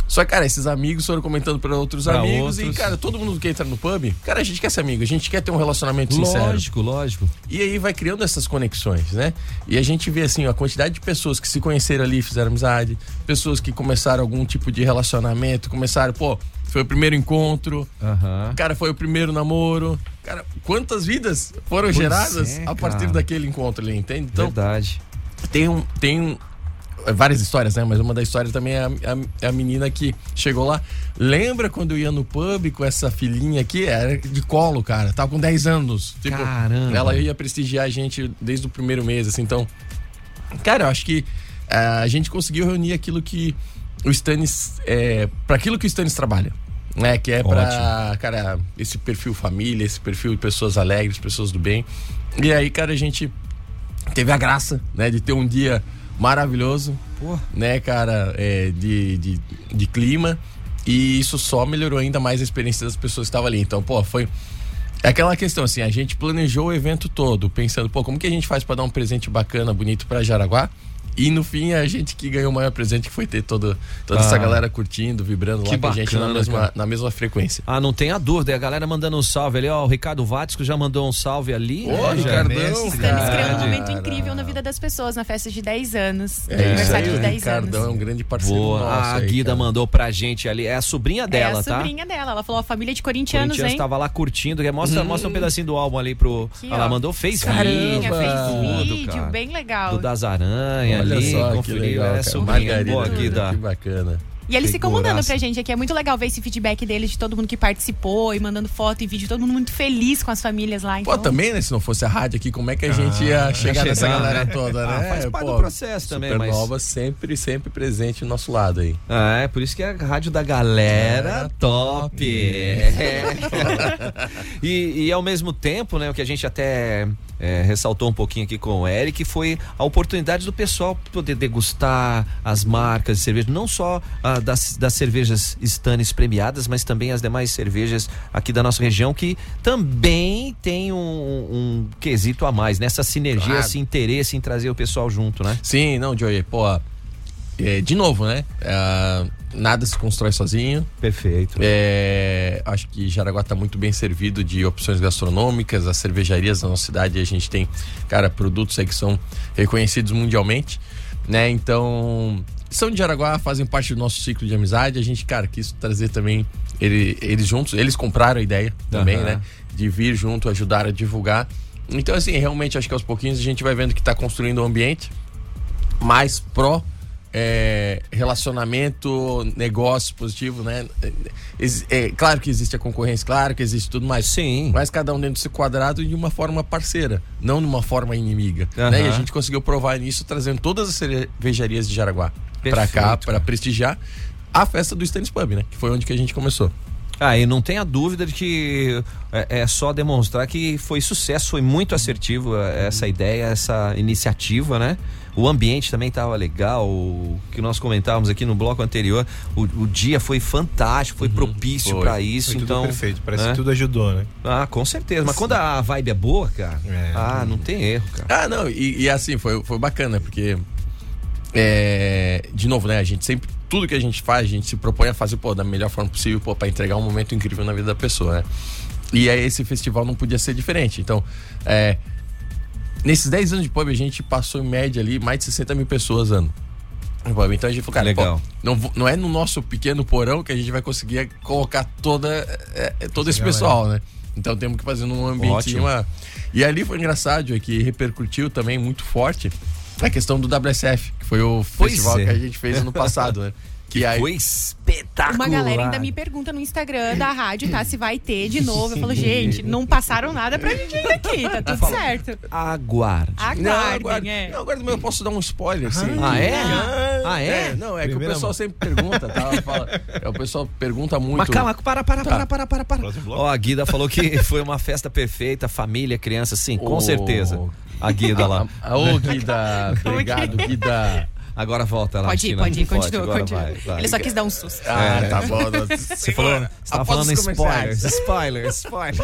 Só que, cara, esses amigos foram comentando pra outros Pra amigos e, outros. cara, todo mundo que entra no pub, cara, a gente quer ser amigo, a gente quer ter um relacionamento sincero. Lógico, lógico. E aí vai criando essas conexões, né? E a gente vê assim, a quantidade de pessoas que se conheceram ali, fizeram amizade, pessoas que começaram algum tipo de relacionamento, começaram, pô, foi o primeiro encontro, Aham. cara, foi o primeiro namoro. Cara, quantas vidas foram Pois geradas é, a partir daquele encontro ali, entende? Então, Verdade. tem um. Tem várias histórias, né? Mas uma das histórias também é a, a- a menina que chegou lá. Lembra quando eu ia no pub com essa filhinha aqui? Era de colo, cara. Tava com 10 anos. Tipo, Caramba. Ela ia prestigiar a gente desde o primeiro mês, assim. Então, cara, eu acho que a gente conseguiu reunir aquilo que o Stannis. É, para aquilo que o Stannis trabalha. Né, que é pra, cara, esse perfil família, esse perfil de pessoas alegres, pessoas do bem. E aí, cara, a gente teve a graça, né, de ter um dia maravilhoso, Pô. né, cara, é, de, de, de clima. E isso só melhorou ainda mais a experiência das pessoas que estavam ali. Então, pô, foi. É aquela questão assim, a gente planejou o evento todo, pensando, pô, como que a gente faz pra dar um presente bacana, bonito pra Jaraguá? E no fim, a gente que ganhou o maior presente que foi ter todo, toda essa Ah. galera curtindo, vibrando Que lá com a gente na bacana, mesma, cara. na mesma frequência. Ah, não tenha dúvida. E a galera mandando um salve ali, ó. O Ricardo Vatisco já mandou um salve ali. Ô, né? É Ricardão. Stannis criando um momento incrível na vida das pessoas, na festa de 10 anos. É aniversário de o 10 Ricardão é anos. um grande parceiro Boa. nosso a aí, Guida cara. mandou pra gente ali. É a sobrinha dela, é a tá? sobrinha dela. Ela falou a família de corintianos, Corinthians hein? tava lá curtindo. Mostra, mostra um pedacinho do álbum ali pro. Aqui, ela ó. mandou, fez Caramba. vídeo, fez vídeo, bem legal. Do das aranhas Olha ali, só que conferiu. legal, é sobrinha. Boa, que Guida. bacana. E eles ficam mandando pra gente aqui. É muito legal ver esse feedback deles, de todo mundo que participou e mandando foto e vídeo. Todo mundo muito feliz com as famílias lá. Então, Pô, também, né? Se não fosse a rádio aqui, como é que a gente ia chegar chegar, nessa né? galera toda, né? Ah, faz parte Pô, do processo também, mas- Supernova sempre, sempre presente do nosso lado aí. Ah, é por isso que é a rádio da galera top. top. É. e, e ao mesmo tempo, né, o que a gente até é, ressaltou um pouquinho aqui com o Eric foi a oportunidade do pessoal poder degustar as marcas de cerveja, não só ah, das, das cervejas Stannis premiadas, mas também as demais cervejas aqui da nossa região que também tem um, um quesito a mais, nessa sinergia, Claro. esse interesse em trazer o pessoal junto, né? Sim, não, Joey, pô. É, de novo, né? É, nada se constrói sozinho. Perfeito. É, acho que Jaraguá está muito bem servido de opções gastronômicas, as cervejarias da nossa cidade, a gente tem, cara, produtos aí que são reconhecidos mundialmente, né? Então, são de Jaraguá, fazem parte do nosso ciclo de amizade. A gente, cara, quis trazer também ele- eles juntos, eles compraram a ideia também, Aham. né? De vir junto, ajudar a divulgar. Então, assim, realmente acho que aos pouquinhos a gente vai vendo que está construindo um ambiente mais pró é, relacionamento, negócio positivo, né? Ex- É, claro que existe a concorrência, claro que existe tudo mais. Sim. Mas cada um dentro desse quadrado de uma forma parceira, não de uma forma inimiga. Aham. Né? E a gente conseguiu provar nisso trazendo todas as cervejarias de Jaraguá pra cá, para prestigiar a festa do Stannis Pub, né? Que foi onde que a gente começou. Ah, e não tenha dúvida de que é, é só demonstrar que foi sucesso, foi muito assertivo é, essa ideia, essa iniciativa, né? O ambiente também estava legal, o que nós comentávamos aqui no bloco anterior. O, o dia foi fantástico, foi propício foi. para isso. Foi tudo então, perfeito, parece né? que tudo ajudou, né? Ah, com certeza. Mas quando a vibe é boa, cara, É. ah, não tem erro, cara. Ah, não, e, e assim, foi, foi bacana, porque. é, de novo, né? A gente sempre. Tudo que a gente faz, a gente se propõe a fazer, pô, da melhor forma possível, pô, pra entregar um momento incrível na vida da pessoa, né? E aí esse festival não podia ser diferente. Então, é, nesses 10 anos de pub, a gente passou em média ali mais de 60 mil pessoas ano. Então a gente falou, cara, Legal. pô, não, não é no nosso pequeno porão que a gente vai conseguir colocar toda, é, é, todo esse pessoal, né? Então temos que fazer num ambiente Ótimo. uma... E ali foi engraçado, é que repercutiu também muito forte a questão do WSF, que foi o Pois festival é. que a gente fez ano passado, né? Que aí, Foi espetacular. Uma galera ainda me pergunta no Instagram da rádio, tá? Se vai ter de novo. Eu falo, gente, não passaram nada pra gente ir aqui, tá tudo certo. Aguarde. Não, Aguardem, agora, é. não, agora eu posso dar um spoiler, sim. Ah, é? Ah, Ah, é? Não, é que Primeira o pessoal mão. sempre pergunta, tá? Fala, é, o pessoal pergunta muito. Mas calma, para, para, Tá. para, para, para, para. Ó, a Guida falou que foi uma festa perfeita, família, criança, sim, com Ô. certeza. A Guida lá. Ô, Guida, obrigado, Guida. Agora volta lá. Pode ir, pode ir, continua, agora continua. vai, vai. Ele só quis dar um susto. Ah, É. tá bom. Você falou, você tava falando spoilers, spoilers, spoilers.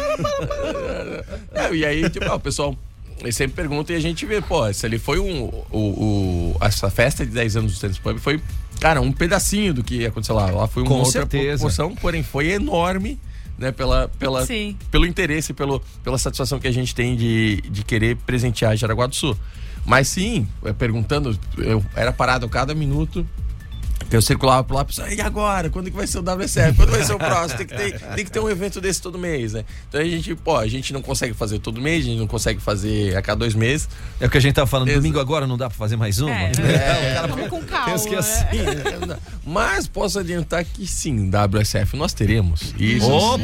É, e aí, tipo, ah, o pessoal ele sempre pergunta e a gente vê, pô, se ele foi um. O, o- essa festa de 10 anos do Stannis Pub foi, cara, um pedacinho do que aconteceu lá. Lá foi uma Com outra certeza. proporção, porém foi enorme, né, pela, pela, Sim. pelo interesse, pelo, pela satisfação que a gente tem de, de querer presentear Jaraguá do Sul. Mas sim, é, perguntando, eu era parado a cada minuto. Eu circulava por lá, pessoal, e agora? Quando que vai ser o WSF? Quando vai ser o próximo? Tem que, ter, tem que ter um evento desse todo mês, né? Então a gente, pô, a gente não consegue fazer todo mês, a gente não consegue fazer a cada dois meses. É o que a gente tava falando, Exa- domingo agora não dá pra fazer mais uma? É, É, cara Vamos com calma. pensa que é né? assim. Mas posso adiantar que sim, WSF nós teremos. Isso Opa!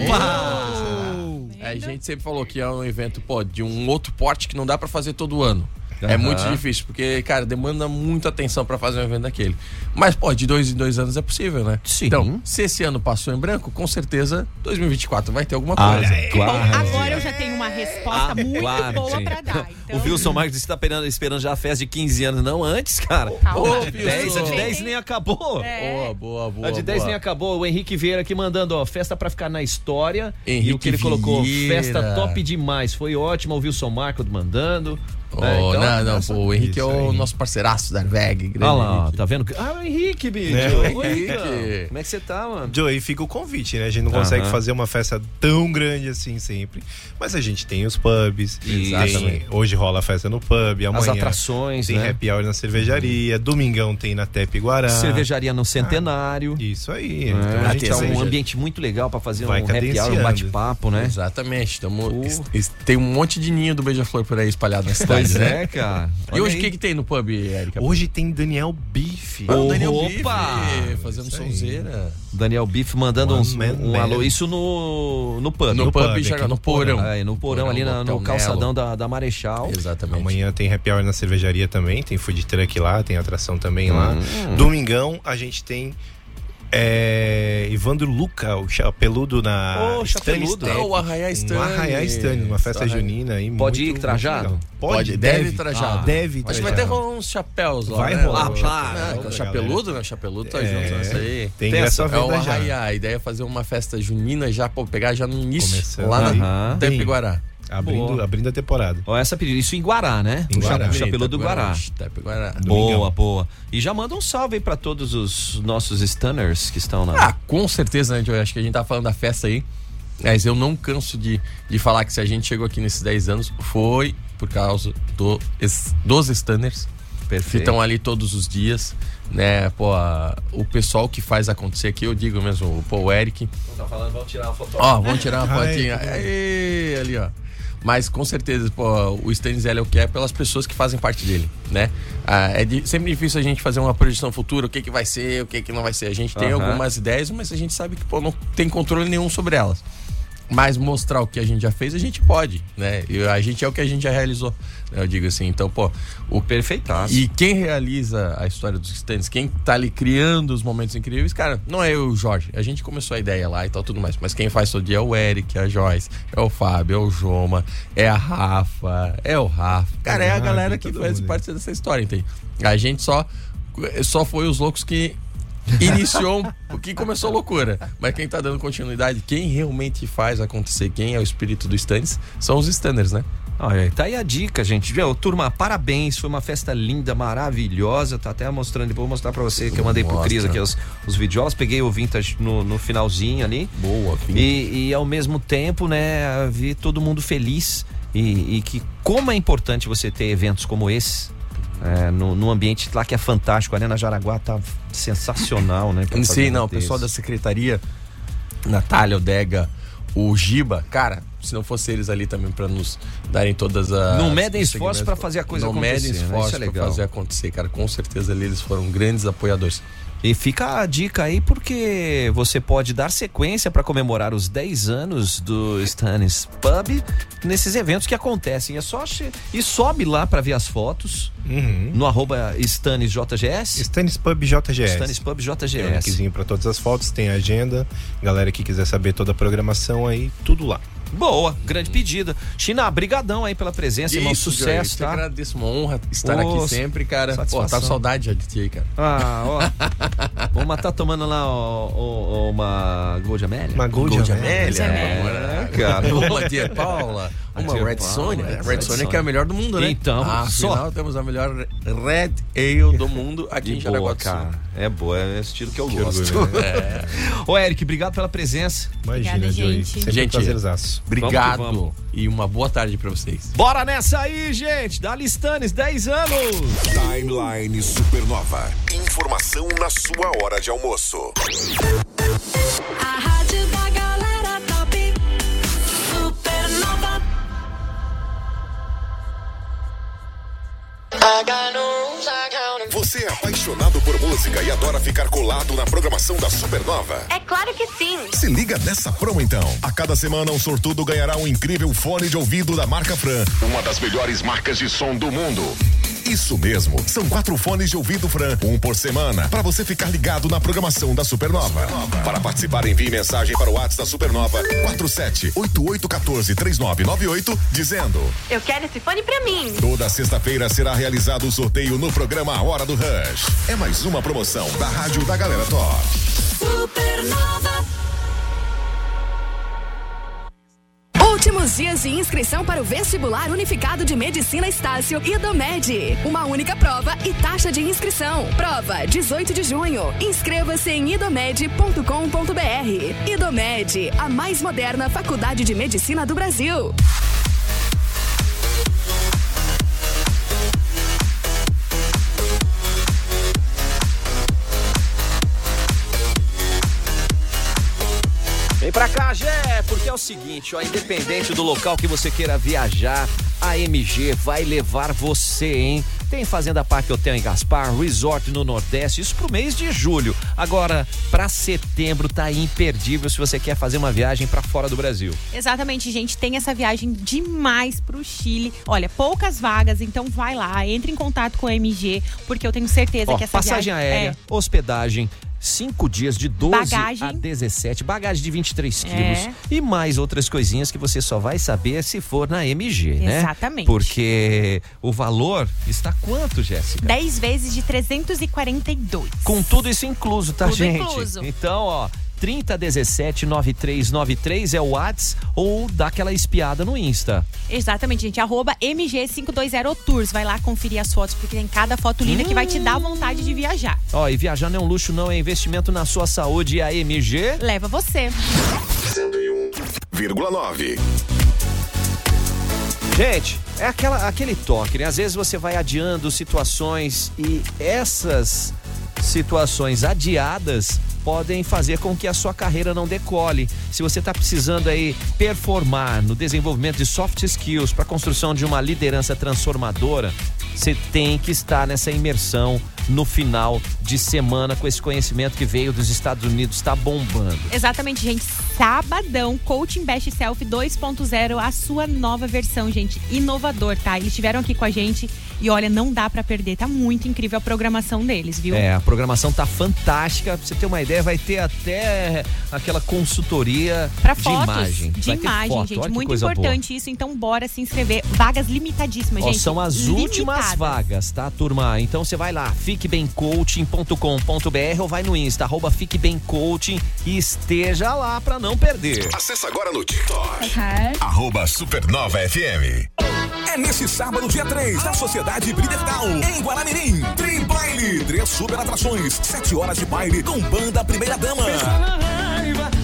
sim. A gente sempre falou que é um evento, pô, de um outro porte que não dá pra fazer todo ano. É Aham. muito difícil, porque, cara, demanda muita atenção pra fazer um evento daquele. Mas, pô, de dois em dois anos é possível, né? Sim. Então, se esse ano passou em branco, com certeza 2024 vai ter alguma Ah, coisa. é. Bom, Aguarde. agora eu já tenho uma resposta muito Aguarde. boa pra dar. Então, O Wilson Marques está esperando, esperando já a festa de 15 anos, não antes, cara. Calma. Ô, De 10, a de Wilson. 10 nem acabou. É. Boa, boa, boa. A de 10 boa. nem acabou. O Henrique Vieira aqui mandando, ó, festa pra ficar na história. e Henrique o que ele colocou, Vieira. festa top demais. Foi ótimo. O Wilson Marcos mandando. Oh, É, então, não, não, essa- pô, o Henrique é Isso o aí. nosso parceiraço da Arveg. grande Olha lá, Henrique. tá vendo? Ah, o Henrique, bicho. É, o Oi, Henrique. Como é que você tá, mano? Joe, aí fica o convite, né? A gente não consegue Aham. fazer uma festa tão grande assim sempre. Mas a gente tem os pubs. tem- Exatamente. hoje rola a festa no pub, amanhã As atrações, tem né? happy hour na cervejaria, domingão tem na Tepe Guará. Cervejaria no Centenário. Isso aí. É, Então a gente tá um cerveja- ambiente muito legal pra fazer Vai um happy hour, um bate-papo, né? Exatamente. Tamo, Uh. tem um monte de ninho do Beija-Flor por aí espalhado na cidade, Pois né? é, cara. E Olha hoje o aí. que, que tem no pub, Érica? Hoje tem Daniel Bife. Ah, o Daniel Opa! Bife, fazendo Isso aí. sonzeira. Daniel Biff mandando One uns- man um band. alô. Isso no, no pub. No, No pub, pub, já, aqui no no porão. É, no porão, ali na- no Hotel calçadão Melo. da, da Marechal. Exatamente. Amanhã tem happy hour na cervejaria também, tem food truck lá, tem atração também lá. Hum. Domingão a gente tem é, Evandro Luca, o chapeludo na Ô, chapeludo. Ah, o Arraiá Stannis. Um Arraiá Stannis, uma festa Arraiá. junina aí. Pode muito, ir trajado? Pode, deve, trajado. Ah, deve Acho que vai trajado. ter rolar uns chapéus lá. Vai né? rolar, O rolar. né, é o Galera. chapeludo, né? O chapeludo tá É, junto nessa aí. Tem essa- É o. Arraiá. A ideia é fazer uma festa junina já, pô, pegar já no início, Começando lá aí. na Aham. Tepe-Guará. Abrindo, Boa. abrindo a temporada. Ó, essa pedido. Isso em Guará, né? Em Guará. o chapeludo do Guará. Tepe-Guará. Boa, boa. E já manda um salve aí pra todos os nossos stunners que estão na. Ah, com certeza, né? Acho que a gente tá falando da festa aí. Mas eu não canso de, de falar que se a gente chegou aqui nesses 10 anos, foi por causa do, dos stunners que Perfeito. estão ali todos os dias, né? Pô, a- o pessoal que faz acontecer aqui, eu digo mesmo, pô, o Eric. Tá falando, vamos tirar uma foto. Ó, vamos tirar uma fotinha. que. Aê, ali, ó. Mas com certeza, pô, o Stanley é o que é pelas pessoas que fazem parte dele, né? Ah, é di- sempre difícil a gente fazer uma projeção futura, o que, que vai ser, o que, que não vai ser. A gente tem Aham. algumas ideias, mas a gente sabe que pô, não tem controle nenhum sobre elas. Mas mostrar o que a gente já fez, a gente pode, né? E a gente é o que a gente já realizou. né? Eu digo assim, então, pô, o perfeitaço. E quem realiza a história dos stands, quem tá ali criando os momentos incríveis, cara, não é eu o Jorge. A gente começou a ideia lá e tal, tudo mais. Mas quem faz todo dia é o Eric, é a Joyce, é o Fábio, é o Joma, é a Rafa, é o Rafa. Cara, é a galera que faz mundo. parte dessa história, entende? A gente só, só foi os loucos que iniciou, um- que começou loucura. Mas quem tá dando continuidade, quem realmente faz acontecer, quem é o espírito dos stands, são os standers, né? Olha, tá aí a dica, gente. Viu? Turma, parabéns. Foi uma festa linda, maravilhosa. Tá até mostrando, vou mostrar pra você que eu mandei pro Cris aqui os, os videolas. Peguei o vintage no, no finalzinho ali. Boa, E, e ao mesmo tempo, né, vi todo mundo feliz. E, e que como é importante você ter eventos como esse. É, no, no ambiente lá que é fantástico, a Arena Jaraguá tá sensacional, né? Sim, não, o pessoal da secretaria, Natália, o Dega, o Giba, cara, se não fosse eles ali também pra nos darem todas as. Não medem esforço pra fazer a coisa não acontecer, medem né? Isso esforço é pra legal. fazer acontecer, cara. Com certeza ali eles foram grandes apoiadores. E fica a dica aí porque você pode dar sequência para comemorar os 10 anos do Stannis Pub nesses eventos que acontecem. É só e sobe lá para ver as fotos no arroba StannisJGS. Stannis Pub JGS. Stannis Pub Tem um JGS. linkzinho pra todas as fotos, tem agenda. Galera que quiser saber toda a programação aí, tudo lá. Boa, grande pedida. China, brigadão aí pela presença, irmão. Isso, Sucesso, Jorge, eu te tá? agradeço, uma honra estar aqui sempre, cara. Pô, satisfação. tava com saudade já de ti aí, cara. Ah, ó. Vamos matar tomando lá ó, ó, ó, uma Gold Amélia? Uma Gold Gold Amélia. Amélia. É, cara. Uma Tia Paula. Uma Red Paula, Sônia. Red Red Sônia que é a melhor do mundo, né? Então, só. Afinal, temos a melhor Red Ale do mundo aqui em Jaraguá do Sul. É boa, é o estilo que eu Que gosto. orgulho, né? É. Ô, Eric, obrigado pela presença. Imagina, Obrigada, Joey. gente. Sempre Gente, um prazerzaço. Obrigado Vamos vamos. e uma boa tarde pra vocês. Bora nessa aí, gente. Da Listanes, 10 anos. Timeline Supernova. Informação na sua hora de almoço. A Você é apaixonado por música e adora ficar colado na programação da Supernova? É claro que sim. Se liga nessa promo então. A cada semana um sortudo ganhará um incrível fone de ouvido da marca Fran, uma das melhores marcas de som do mundo. Isso mesmo, são quatro fones de ouvido Fran, um por semana, para você ficar ligado na programação da Supernova. Para participar, envie mensagem para o WhatsApp da Supernova 4788143998 dizendo: Eu quero esse fone pra mim. Toda sexta-feira será realizado o sorteio no programa A Hora do Rush. É mais uma promoção da Rádio da Galera Top. Supernova. Dias de inscrição para o vestibular unificado de medicina Estácio e do Med. Uma única prova e taxa de inscrição. Prova 18 de junho. Inscreva-se em idomed.com.br. Idomed, a mais moderna faculdade de medicina do Brasil. Pra cá, Gé, porque é o seguinte, ó, independente do local que você queira viajar, a MG vai levar você, hein? Tem Fazenda Parque Hotel em Gaspar, Resort no Nordeste, isso pro mês de julho. Agora, pra setembro tá imperdível se você quer fazer uma viagem pra fora do Brasil. Exatamente, gente. Tem essa viagem demais pro Chile. Olha, poucas vagas, então vai lá, entre em contato com a MG, porque eu tenho certeza Ó, que essa passagem viagem aérea, é hospedagem, cinco dias de 12 Bagagem. a 17, bagagem de 23 É. quilos e mais outras coisinhas que você só vai saber se for na MG, né? Exatamente. Porque o valor está quanto, Jéssica? 10 vezes de 342. Com tudo isso incluso, tá, Tudo gente? incluso. Então, ó, 3017-9393 é o Whats ou dá aquela espiada no Insta. Exatamente, gente. Arroba MG520Tours. Vai lá conferir as fotos, porque tem cada foto linda que vai te dar vontade de viajar. Ó, e viajar não é um luxo, não, é investimento na sua saúde e a MG Leva você. 101,9. Gente, é aquela, aquele toque, né? Às vezes você vai adiando situações e essas situações adiadas podem fazer com que a sua carreira não decole. Se você está precisando aí performar no desenvolvimento de soft skills para a construção de uma liderança transformadora, você tem que estar nessa imersão no final de semana com esse conhecimento que veio dos Estados Unidos, está bombando. Exatamente, gente. Sabadão, Coaching Best Self 2.0, a sua nova versão, gente. Inovador, tá? Eles estiveram aqui com a gente e olha, não dá pra perder. Tá muito incrível a programação deles, viu? É, a programação tá fantástica. Pra você ter uma ideia, vai ter até aquela consultoria Pra de fotos, imagem. de Vai imagem, foto. gente. Olha Muito coisa boa. importante isso. Então, bora se inscrever. Vagas limitadíssimas, Ó, gente. são as últimas Limitadas. vagas, tá, turma? Então você vai lá, fiquebemcoaching.com.br ou vai no Insta, arroba fiquebemcoaching e esteja lá pra não perder. Acesse agora no TikTok. Arroba Supernova FM. É nesse sábado, dia 3, na Sociedade Bridertal, em Guaramirim. Tri Baile, três super atrações, sete horas de baile com banda Primeira Dama.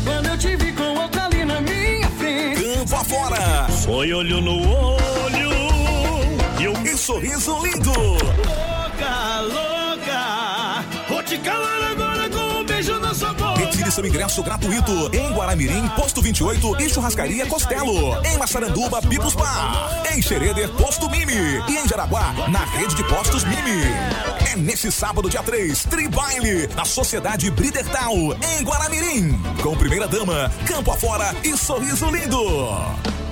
Quando eu te vi com outra ali na minha frente. Campo afora. Foi olho no olho. E, eu... e sorriso lindo. Seu ingresso gratuito em Guaramirim, Posto 28 e Churrascaria Costelo. Em Massaranduba, Bibus Bar. Em Xereder, Posto Mimi. E em Jaraguá, na rede de postos Mimi. É nesse sábado, dia 3, Tribaile, na Sociedade Bridertal, em Guaramirim. Com primeira dama, campo afora e sorriso lindo.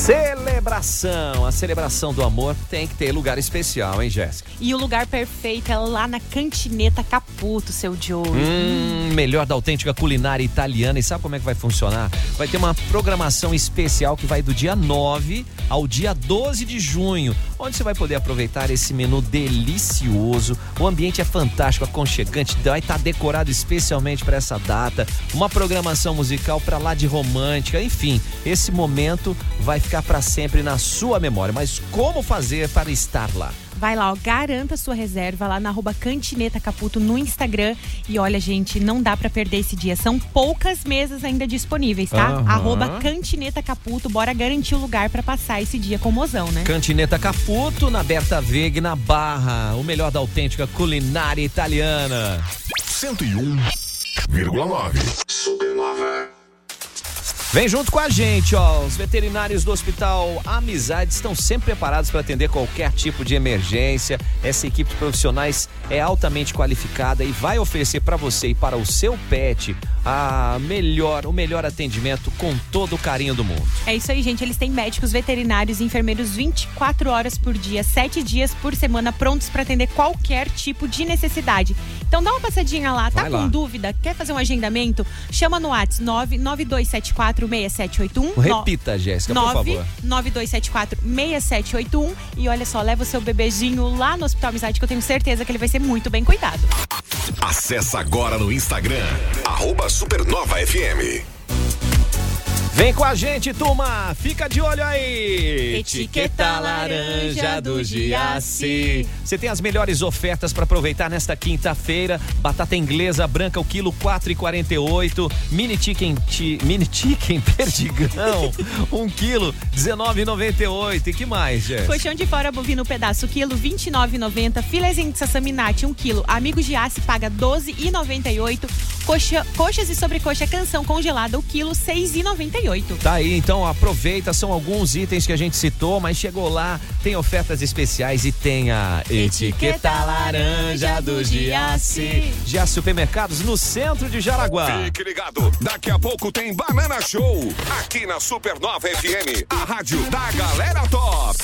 Celebração, a celebração do amor tem que ter lugar especial, hein, Jéssica? E o lugar perfeito é lá na Cantineta Caputo, seu Joe. Hum, melhor da autêntica culinária italiana. E sabe como é que vai funcionar? Vai ter uma programação especial que vai do dia 9 ao dia 12 de junho, onde você vai poder aproveitar esse menu delicioso. O ambiente é fantástico, aconchegante, vai estar decorado especialmente para essa data. Uma programação musical para lá de romântica, enfim, esse momento vai ficar para sempre na sua memória. Mas como fazer para estar lá? Vai lá, ó, garanta sua reserva lá na arroba Cantineta Caputo no Instagram. E olha, gente, não dá pra perder esse dia. São poucas mesas ainda disponíveis, tá? Aham. Arroba Cantineta Caputo. Bora garantir o lugar pra passar esse dia com mozão, né? Cantineta Caputo, na Berta Veg, na Barra. O melhor da autêntica culinária italiana. 101,9. Supernova. Vem junto com a gente, ó. Os veterinários do Hospital Amizade estão sempre preparados para atender qualquer tipo de emergência. Essa equipe de profissionais é altamente qualificada e vai oferecer para você e para o seu pet a melhor, o melhor atendimento com todo o carinho do mundo. É isso aí, gente. Eles têm médicos, veterinários e enfermeiros 24 horas por dia, 7 dias por semana, prontos para atender qualquer tipo de necessidade. Então dá uma passadinha lá, tá Vai com lá. dúvida? Quer fazer um agendamento? Chama no WhatsApp 99274 6781. Repita, Jéssica, por favor. 9274 6781 e olha só, leva o seu bebezinho lá no Hospital Amizade que eu tenho certeza que ele vai ser muito bem cuidado. Acesse agora no Instagram. Arroba Supernova FM. Vem com a gente, turma! Fica de olho aí! Etiqueta laranja do Giaci. Você tem as melhores ofertas para aproveitar nesta quinta-feira. Batata inglesa branca, o quilo 4,48. Mini chicken, mini chicken perdigão, um quilo 19,98. E que mais, Jéssica? Colchão de fora bovino pedaço, quilo 29,90. Filezinho de sassaminate, 1 quilo. Amigo de aço paga 12,98. Coxa, coxas e sobrecoxa canção congelada, o quilo 6,98. Tá aí, então aproveita, são alguns itens que a gente citou, mas chegou lá, tem ofertas especiais e tem a etiqueta laranja do Giaci. Giaci Supermercados no centro de Jaraguá. Fique ligado, daqui a pouco tem Banana Show. Aqui na Supernova FM, a rádio da galera top.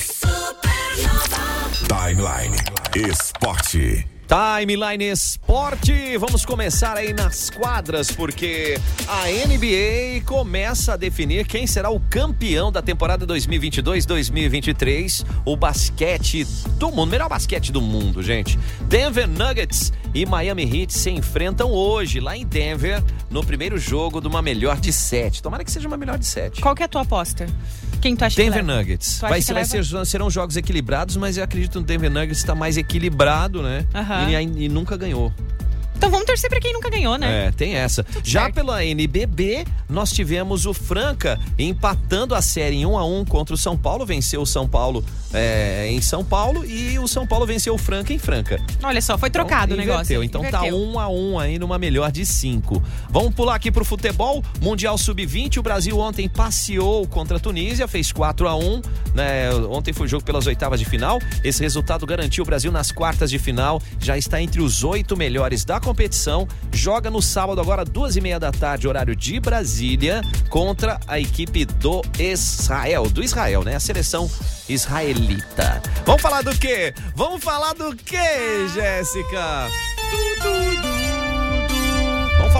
Timeline Esporte. Timeline Esporte, vamos começar aí nas quadras, porque a NBA começa a definir quem será o campeão da temporada 2022-2023, o basquete do mundo, melhor basquete do mundo, gente. Denver Nuggets e Miami Heat se enfrentam hoje, lá em Denver, no primeiro jogo de uma melhor de sete. Tomara que seja uma melhor de sete. Qual que é a tua aposta? Quem tu acha Denver que leva? Nuggets. Vai, que vai ser, serão jogos equilibrados, mas eu acredito que o Denver Nuggets está mais equilibrado, né? E, e nunca ganhou. Então vamos torcer pra quem nunca ganhou, né? É, tem essa. Já pela NBB, nós tivemos o Franca empatando a série em 1 a 1 contra o São Paulo, venceu o São Paulo é, em São Paulo e o São Paulo venceu o Franca em Franca. Olha só, foi trocado então, o negócio. inverteu. Então tá Inverteu. 1 a 1 aí numa melhor de 5. Vamos pular aqui pro futebol. Mundial Sub-20, o Brasil ontem passeou contra a Tunísia, fez 4 a 1 né? Ontem foi o jogo pelas oitavas de final. Esse resultado garantiu o Brasil nas quartas de final. Já está entre os oito melhores da competição. Joga no sábado, agora, duas e meia da tarde, horário de Brasília, contra a equipe do Israel. Do Israel, né? A seleção israelita. Vamos falar do quê? Vamos falar do quê, Jéssica? Vamos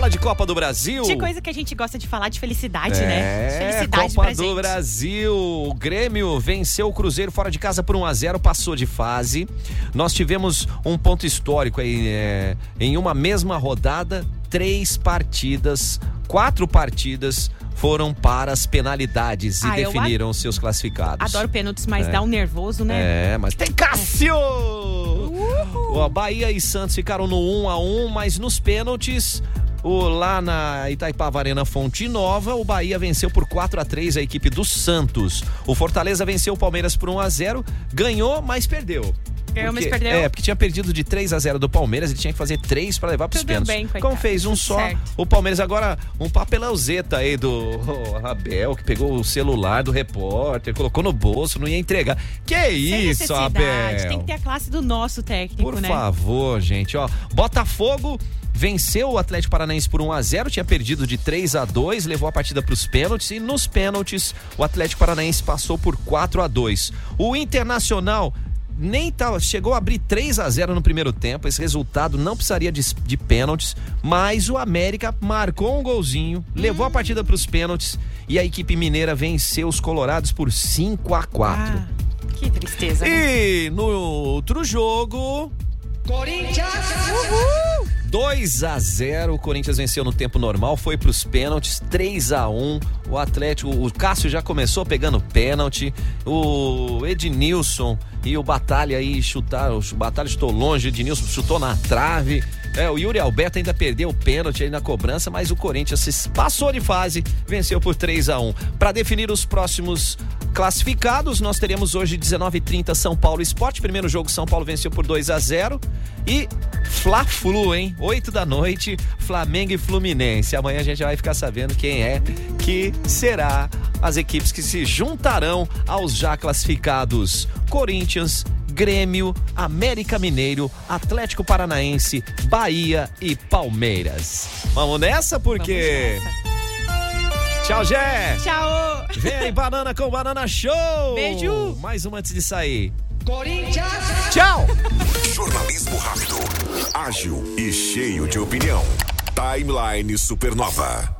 falar de Copa do Brasil? De coisa que a gente gosta de falar de felicidade, né? De É, felicidade Copa do Brasil. O Grêmio venceu o Cruzeiro fora de casa por 1 a 0 passou de fase. Nós tivemos um ponto histórico aí é, em uma mesma rodada, três partidas, quatro partidas foram para as penalidades e Ah, eu definiram os seus classificados. Adoro pênaltis, mas É. dá um nervoso, né? É, mas tem Cássio! O Bahia e Santos ficaram no 1 a 1 mas nos pênaltis, o, lá na Itaipava Arena Fonte Nova, o Bahia venceu por 4 a 3 a equipe do Santos. O Fortaleza venceu o Palmeiras por 1 a 0 ganhou, mas perdeu. Ganhou, mas perdeu? É, porque tinha perdido de 3 a 0 do Palmeiras, ele tinha que fazer 3 para levar pros Tudo pênaltis. bem, Como fez um só, certo. o Palmeiras agora, um papelãozeta aí do Abel, que pegou o celular do repórter, colocou no bolso, não ia entregar. Que Sem isso. Abel? Tem que ter a classe do nosso técnico, Por né? favor, gente, ó. Botafogo venceu o Atlético Paranaense por 1 a 0, tinha perdido de 3 a 2, levou a partida para os pênaltis e nos pênaltis o Atlético Paranaense passou por 4 a 2. O Internacional nem tava, chegou a abrir 3 a 0 no primeiro tempo. Esse resultado não precisaria de, de pênaltis, mas o América marcou um golzinho, levou a partida para os pênaltis e a equipe mineira venceu os colorados por 5 a 4. Ah, que tristeza. né? E no outro jogo. Corinthians! 2 a 0 o Corinthians venceu no tempo normal, foi pros pênaltis, 3 a 1 O Atlético, o Cássio já começou pegando pênalti. O Ednilson e o Batalha aí chutaram, o Batalha chutou longe, o Ednilson chutou na trave. É, o Yuri Alberto ainda perdeu o pênalti aí na cobrança, mas o Corinthians se passou de fase, venceu por 3 a 1 Para definir os próximos classificados, nós teremos hoje 19h30 São Paulo Esporte. Primeiro jogo, São Paulo venceu por 2 a 0 E Fla-Flu, hein? 8 da noite, Flamengo e Fluminense. Amanhã a gente vai ficar sabendo quem é que será as equipes que se juntarão aos já classificados Corinthians, Grêmio, América Mineiro, Atlético Paranaense, Bahia e Palmeiras. Vamos nessa porque. Tchau, Jé! Tchau! Vem aí, banana com banana show! Beijo. Mais uma antes de sair. Corinthians! Tchau! Jornalismo rápido, ágil e cheio de opinião. Timeline Supernova.